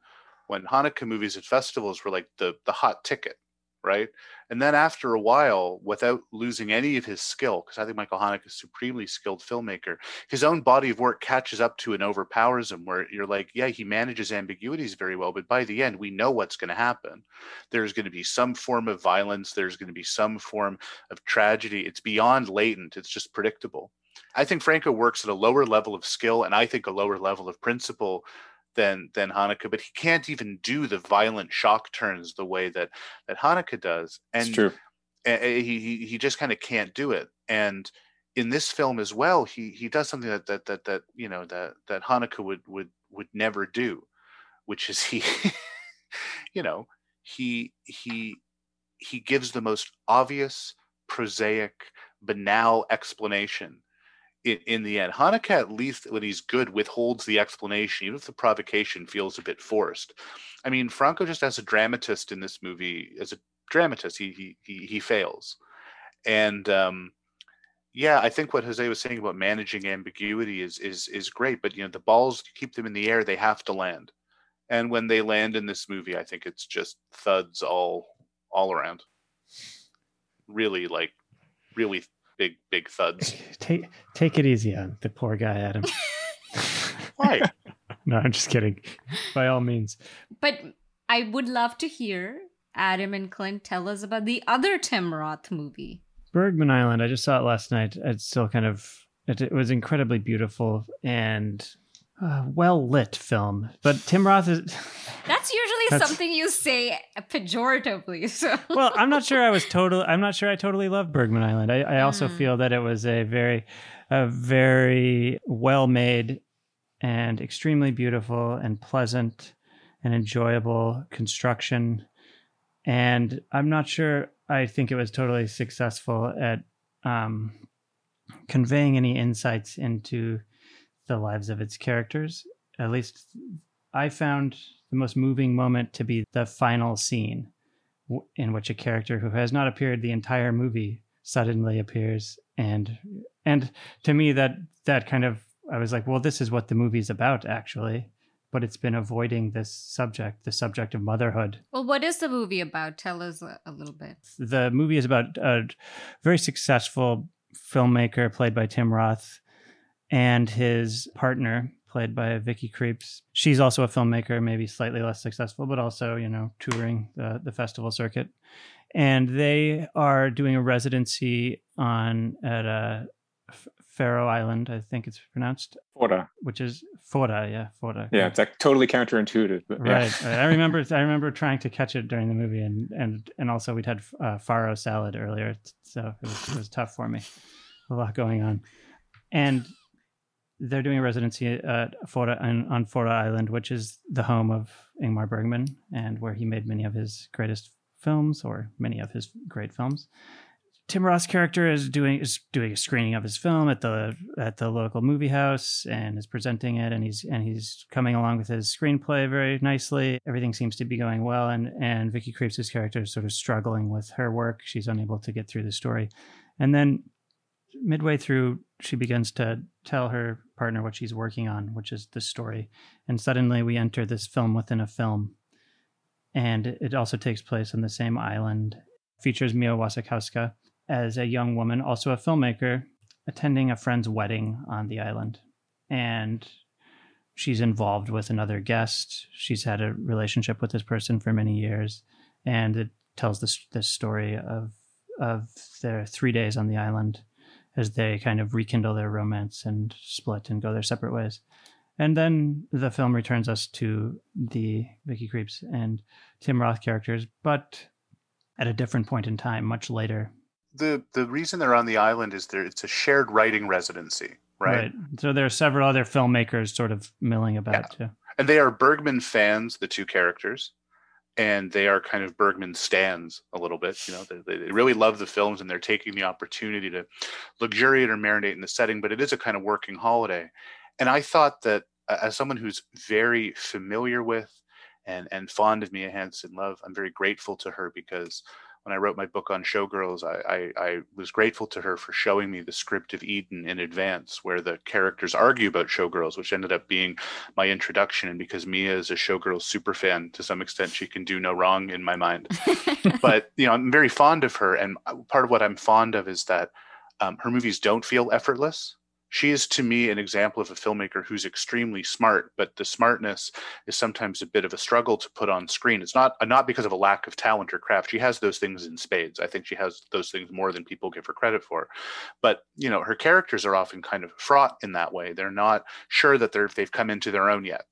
when Haneke movies at festivals were like the the hot ticket, right? And then after a while, without losing any of his skill, because I think Michael Haneke is a supremely skilled filmmaker, his own body of work catches up to and overpowers him. Where you're like, yeah, he manages ambiguities very well, but by the end, we know what's going to happen. There's going to be some form of violence. There's going to be some form of tragedy. It's beyond latent. It's just predictable I think Franco works at a lower level of skill and I think a lower level of principle than than Haneke, but he can't even do the violent shock turns the way that that Haneke does. And it's true. he he, he just kind of can't do it. And in this film as well, he he does something that that that that you know that that Haneke would would would never do, which is he, you know, he he he gives the most obvious, prosaic, banal explanation in, in the end. Haneke, at least when he's good, withholds the explanation, even if the provocation feels a bit forced. I mean, Franco just as a dramatist in this movie, as a dramatist, he he he, fails. And um, yeah, I think what Jose was saying about managing ambiguity is is is great, but you know, the balls keep them in the air, they have to land. And when they land in this movie, I think it's just thuds all all around. Really like really big big thuds. Take take it easy on the poor guy, Adam. Why? no, I'm just kidding. By all means. But I would love to hear Adam and Clint tell us about the other Tim Roth movie. Bergman Island. I just saw it last night. It's still kind of it, it was incredibly beautiful and uh, well lit film. But Tim Roth is. That's usually That's- something you say pejoratively. So well, I'm not sure I was total. I'm not sure I totally loved Bergman Island. I, I also Mm. feel that it was a very, a very well made and extremely beautiful and pleasant and enjoyable construction. And I'm not sure I think it was totally successful at um, conveying any insights into the lives of its characters. At least I found the most moving moment to be the final scene in which a character who has not appeared the entire movie suddenly appears and and to me that that kind of I was like well this is what the movie's about actually but it's been avoiding this subject the subject of motherhood Well, what is the movie about? Tell us a little bit. the movie is about a very successful filmmaker played by Tim Roth and his partner played by Vicky Krieps. She's also a filmmaker, maybe slightly less successful, but also, you know, touring the, the festival circuit. And they are doing a residency on at a Faroe Island, I think it's pronounced, Fora. which is Fora, yeah, Fora. Yeah, it's like totally counterintuitive. But yeah. Right. I remember. I remember trying to catch it during the movie, and and and also we'd had uh, faro salad earlier, so it was, it was tough for me. A lot going on, and they're doing a residency at Fora on, Fora Island, which is the home of Ingmar Bergman, and where he made many of his greatest films, or many of his great films. Tim Roth's character is doing is doing a screening of his film at the at the local movie house and is presenting it and he's and he's coming along with his screenplay very nicely. Everything seems to be going well and and Vicky Krieps' character is sort of struggling with her work. She's unable to get through the story. And then midway through she begins to tell her partner what she's working on, which is the story. And suddenly we enter this film within a film. And it also takes place on the same island. Features Mia Wasikowska as a young woman, also a filmmaker, attending a friend's wedding on the island. And she's involved with another guest. She's had a relationship with this person for many years. And it tells this this story of of their three days on the island as they kind of rekindle their romance and split and go their separate ways. And then the film returns us to the Vicky Krieps and Tim Roth characters, but at a different point in time, much later. The the reason they're on the island is there it's a shared writing residency, right? So there are several other filmmakers sort of milling about too. And they are Bergman fans, the two characters, and they are kind of Bergman stands a little bit. You know, they, they really love the films and they're taking the opportunity to luxuriate or marinate in the setting, but it is a kind of working holiday. And I thought that as someone who's very familiar with and and fond of Mia Hansen-Løve, I'm very grateful to her because when I wrote my book on showgirls, I, I, I was grateful to her for showing me the script of Eden in advance, where the characters argue about showgirls, which ended up being my introduction. And because Mia is a showgirls super fan to some extent, she can do no wrong in my mind. but you know, I'm very fond of her, and uh, part of what I'm fond of is that um, her movies don't feel effortless. She is to me an example of a filmmaker who's extremely smart but the smartness is sometimes a bit of a struggle to put on screen. It's not not because of a lack of talent or craft. She has those things in spades. I think she has those things more than people give her credit for. But you know her characters are often kind of fraught in that way. They're not sure that they're they've come into their own yet.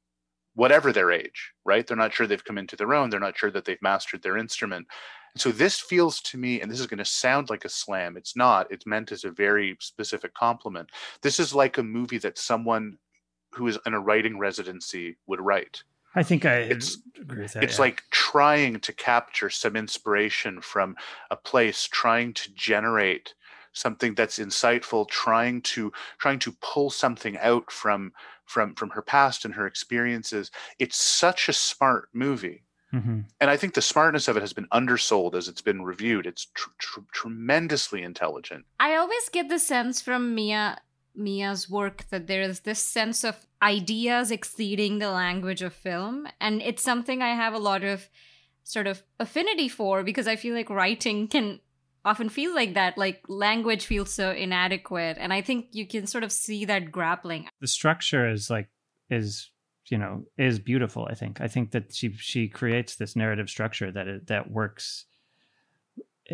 Whatever their age right? They're not sure they've come into their own. They're not sure that they've mastered their instrument so this feels to me, and this is going to sound like a slam. It's not. It's meant as a very specific compliment. This is like a movie that someone who is in a writing residency would write. I think I it's, agree with that. It's yeah. like trying to capture some inspiration from a place, trying to generate something that's insightful, trying to trying to pull something out from from from her past and her experiences. It's such a smart movie Mm-hmm. And I think the smartness of it has been undersold as it's been reviewed. It's tr- tr- tremendously intelligent. I always get the sense from Mia Mia's work that there is this sense of ideas exceeding the language of film, and it's something I have a lot of sort of affinity for because I feel like writing can often feel like that like language feels so inadequate and i think you can sort of see that grappling the structure is like is you know is beautiful i think. I think that she she creates this narrative structure that it, that works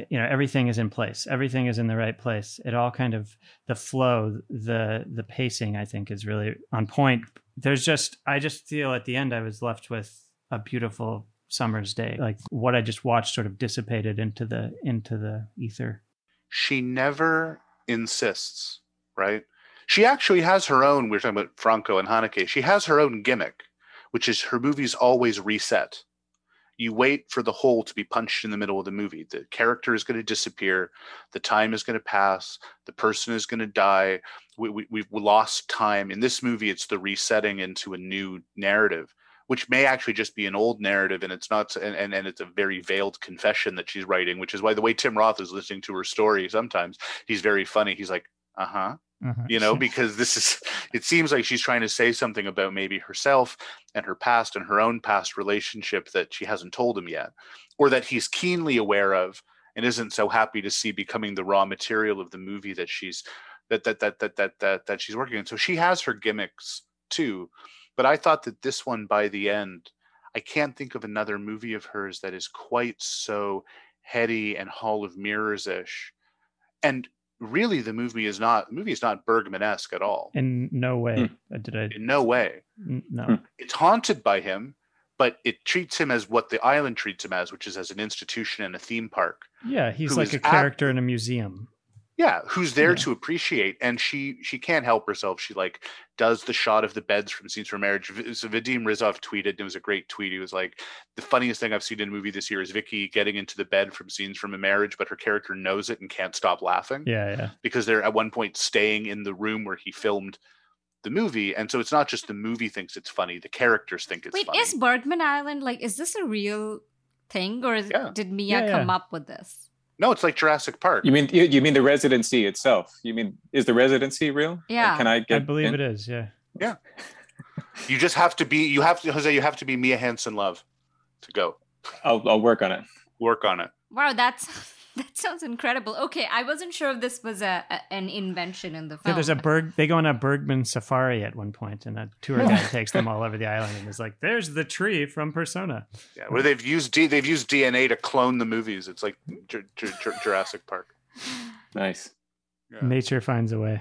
you know everything is in place everything is in the right place. It all kind of the flow the the pacing i think is really on point. There's just i just feel at the end i was left with a beautiful summer's day. Like what i just watched sort of dissipated into the into the ether. She never insists right she actually has her own we are talking about franco and haneke she has her own gimmick which is her movies always reset you wait for the hole to be punched in the middle of the movie. The character is going to disappear. The time is going to pass. The person is going to die. We, we, we've lost time. In this movie, it's the resetting into a new narrative, which may actually just be an old narrative. And it's not, and, and, and it's a very veiled confession that she's writing, which is why the way Tim Roth is listening to her story sometimes, he's very funny. He's like, uh huh. Uh-huh. You know, because this is, it seems like she's trying to say something about maybe herself and her past and her own past relationship that she hasn't told him yet, or that he's keenly aware of and isn't so happy to see becoming the raw material of the movie that she's that that that that that that, that she's working on. So she has her gimmicks too. But I thought that this one by the end, I can't think of another movie of hers that is quite so heady and Hall of Mirrors ish. And really the movie is not the movie is not bergman-esque at all. In no way hmm. did i in no way. no. Hmm. it's haunted by him but it treats him as what the island treats him as which is as an institution and a theme park. Yeah he's like a character in a museum yeah who's there yeah. to appreciate and she she can't help herself. She like does the shot of the beds from scenes from marriage. So vadim rizov tweeted and it was a great tweet. He was like the funniest thing i've seen in a movie this year is vicky getting into the bed from scenes from a marriage but her character knows it and can't stop laughing yeah yeah. because they're at one point staying in the room where he filmed the movie. And so it's not just the movie thinks it's funny the characters think it's wait funny. is bergman island like is this a real thing or is, yeah. did mia yeah, come up with this no, it's like Jurassic Park. You mean you, you mean the residency itself? You mean is the residency real? Yeah. Can I get? I believe in? it is. Yeah. Yeah. you just have to be. You have to, Jose. You have to be Mia Hansen-Løve to go. I'll I'll work on it. Work on it. Wow, that's that sounds incredible. Okay, I wasn't sure if this was a, a an invention in the film. Yeah, there's a Berg. They go on a Bergman safari at one point, and a tour guide takes them all over the island and is like, "There's the tree from Persona." Yeah, where they've used D, they've used DNA to clone the movies. It's like J- J- J- Jurassic Park. Nice. Yeah. Nature finds a way.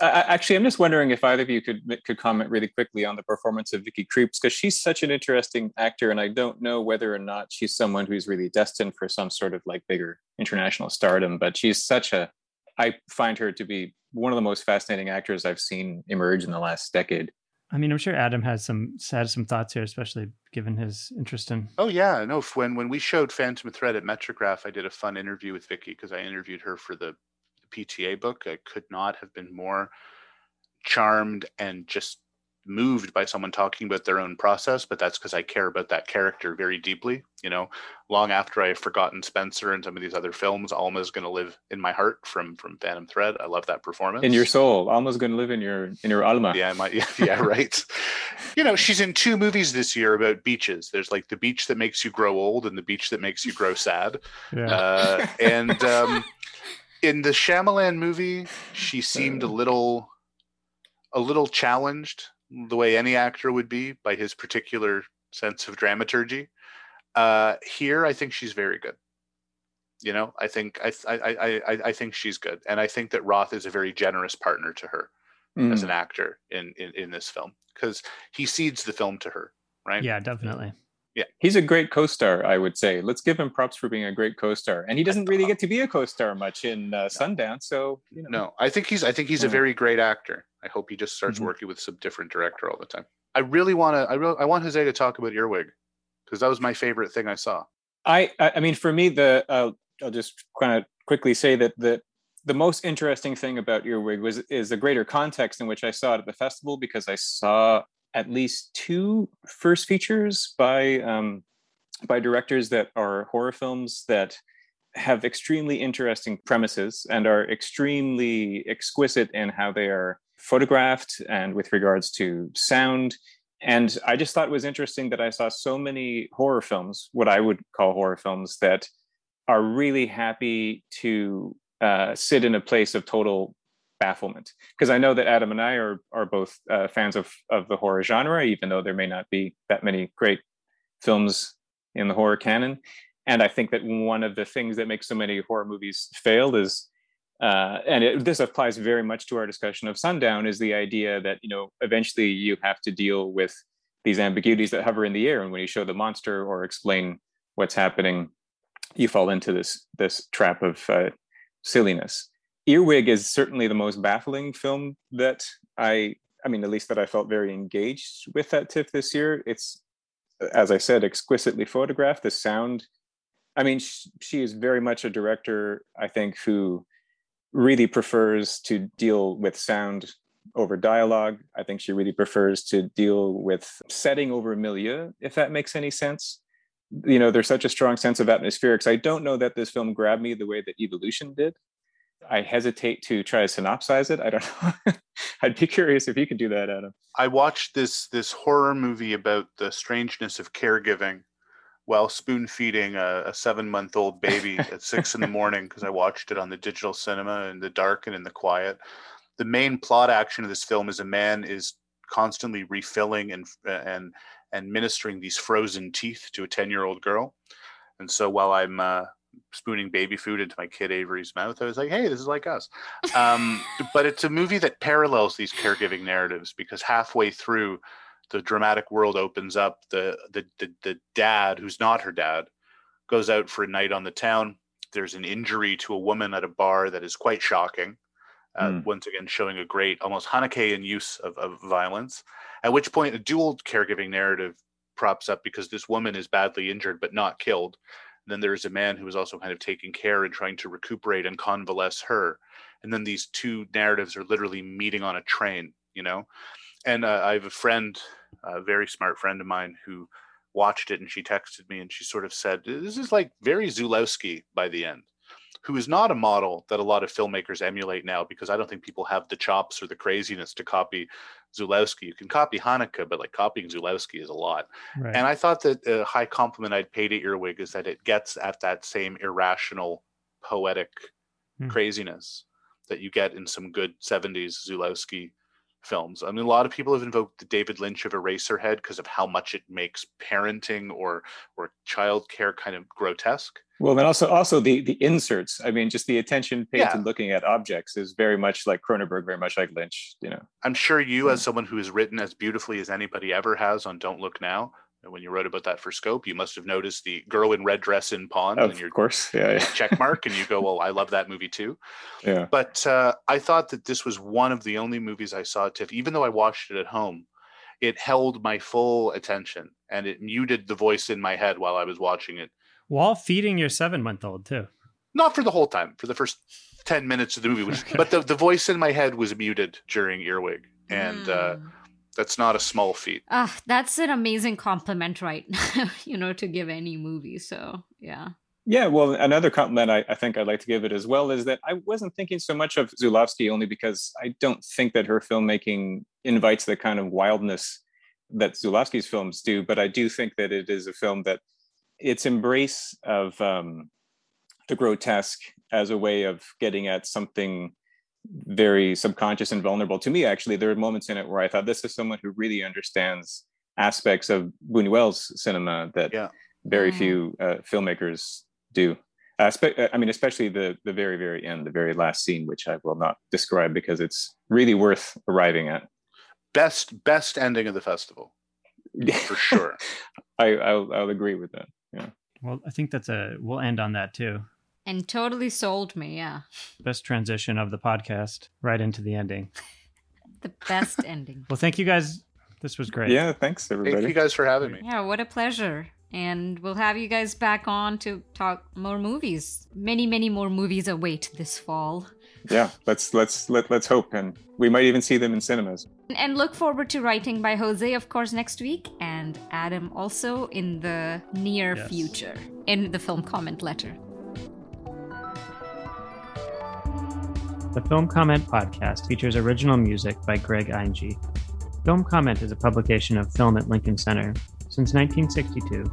Uh, actually, I'm just wondering if either of you could could comment really quickly on the performance of Vicky Krieps because she's such an interesting actor, and I don't know whether or not she's someone who's really destined for some sort of like bigger international stardom. But she's such a, I find her to be one of the most fascinating actors I've seen emerge in the last decade. I mean, I'm sure Adam has some has some thoughts here, especially given his interest in. Oh yeah, no. When when we showed Phantom Thread at Metrograph, I did a fun interview with Vicky because I interviewed her for the PTA book. I could not have been more charmed and just moved by someone talking about their own process, but that's because I care about that character very deeply. You know, long after I've forgotten Spencer and some of these other films, Alma's going to live in my heart from from Phantom Thread. I love that performance. In your soul, Alma's going to live in your in your Alma. Yeah, my, yeah, yeah, right. you know, she's in two movies this year about beaches. There's like the beach that makes you grow old and the beach that makes you grow sad. Yeah. Uh, and um, in the Shyamalan movie, she seemed a little, a little challenged the way any actor would be by his particular sense of dramaturgy. Uh, here, I think she's very good. You know, I think I, I I I I think she's good, and I think that Roth is a very generous partner to her mm. as an actor in in, in this film because he cedes the film to her, right? Yeah, definitely. Yeah, he's a great co-star, I would say. Let's give him props for being a great co-star, and he doesn't really get to be a co-star much in uh, Sundown. So you know. no, I think he's I think he's a very great actor. I hope he just starts mm-hmm. working with some different director all the time. I really want to. I really I want Jose to talk about Earwig because that was my favorite thing I saw. I I mean, for me, the uh, I'll just kind of quickly say that the the most interesting thing about Earwig was is the greater context in which I saw it at the festival because I saw at least two first features by um, by directors that are horror films that have extremely interesting premises and are extremely exquisite in how they are photographed and with regards to sound. And I just thought it was interesting that I saw so many horror films, what I would call horror films, that are really happy to uh, sit in a place of total bafflement because I know that Adam and I are are both uh, fans of of the horror genre, even though there may not be that many great films in the horror canon. And I think that one of the things that makes so many horror movies failed is, uh, and it, this applies very much to our discussion of Sundown, is the idea that you know eventually you have to deal with these ambiguities that hover in the air, and when you show the monster or explain what's happening, you fall into this this trap of uh, silliness. Earwig is certainly the most baffling film that I, I mean, at least that I felt very engaged with at TIFF this year. It's, as I said, exquisitely photographed. The sound, I mean, she, she is very much a director, I think, who really prefers to deal with sound over dialogue. I think she really prefers to deal with setting over milieu, if that makes any sense. You know, there's such a strong sense of atmospherics. I don't know that this film grabbed me the way that Evolution did. I hesitate to try to synopsize it. I don't know. I'd be curious if you could do that, Adam. I watched this this horror movie about the strangeness of caregiving while spoon feeding a, a seven month old baby at six in the morning because I watched it on the digital cinema in the dark and in the quiet. The main plot action of this film is a man is constantly refilling and and and ministering these frozen teeth to a ten year old girl. And so while I'm uh, spooning baby food into my kid Avery's mouth. I was like, hey, this is like us. Um, but it's a movie that parallels these caregiving narratives because halfway through, the dramatic world opens up. The, the the the dad, who's not her dad, goes out for a night on the town. There's an injury to a woman at a bar that is quite shocking. Uh, mm. Once again, showing a great, almost Hanekean use of, of violence. At which point, a dual caregiving narrative props up because this woman is badly injured but not killed then there's a man who is also kind of taking care and trying to recuperate and convalesce her. And then these two narratives are literally meeting on a train, you know? And uh, I have a friend, a very smart friend of mine, who watched it and she texted me and she sort of said, This is like very Zulawski by the end who is not a model that a lot of filmmakers emulate now because I don't think people have the chops or the craziness to copy Zulawski. You can copy Haneke, but like copying Zulawski is a lot. Right. And I thought that a high compliment I'd pay to Earwig is that it gets at that same irrational, poetic hmm. craziness that you get in some good 70s Zulawski films. I mean, a lot of people have invoked the David Lynch of Eraserhead because of how much it makes parenting or or childcare kind of grotesque. Well, then also also the the inserts. I mean, just the attention paid yeah. to looking at objects is very much like Cronenberg, very much like Lynch. You know, I'm sure you, as someone who has written as beautifully as anybody ever has on Don't Look Now, when you wrote about that for Scope, you must have noticed the girl in red dress in Pond. Of your course, yeah, yeah. check mark, and you go, "Well, I love that movie too." Yeah. But uh, I thought that this was one of the only movies I saw TIFF, even though I watched it at home. It held my full attention, and it muted the voice in my head while I was watching it while feeding your seven month old too. Not for the whole time, for the first ten minutes of the movie, which, but the, the voice in my head was muted during Earwig, and mm. uh, hmm. that's not a small feat. Ah, uh, that's an amazing compliment, right? you know, to give any movie. So yeah. Yeah, well, another compliment I, I, think I'd like to give it as well is that I wasn't thinking so much of Zulawski only because I don't think that her filmmaking invites the kind of wildness that Zulawski's films do, but I do think that it is a film that its embrace of um, the grotesque as a way of getting at something very subconscious and vulnerable. To me, actually, there are moments in it where I thought this is someone who really understands aspects of Buñuel's cinema that Yeah. very Mm. few uh, filmmakers do. Uh, spe- I mean, especially the the very very end, the very last scene, which I will not describe because it's really worth arriving at. Best best ending of the festival for sure. I I'll, I'll agree with that. Yeah. Well, I think that's a. We'll end on that too. And totally sold me, yeah. Best transition of the podcast right into the ending. The best ending. Well, thank you guys. This was great. Yeah. Thanks everybody. Thank you guys for having me. Yeah, what a pleasure. And we'll have you guys back on to talk more movies. Many, many more movies await this fall. yeah. Let's let's let let's hope, and we might even see them in cinemas. And look forward to writing by José, of course, next week, and Adam also in the near Yes. future in the film comment letter. The Film Comment podcast features original music by Greg Einge. Film Comment is a publication of Film at Lincoln Center. Since 1962,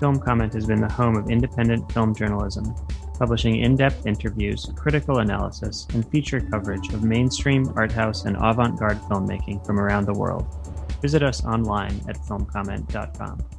Film Comment has been the home of independent film journalism, publishing in depth interviews, critical analysis, and feature coverage of mainstream, art house, and avant garde filmmaking from around the world. Visit us online at filmcomment.com.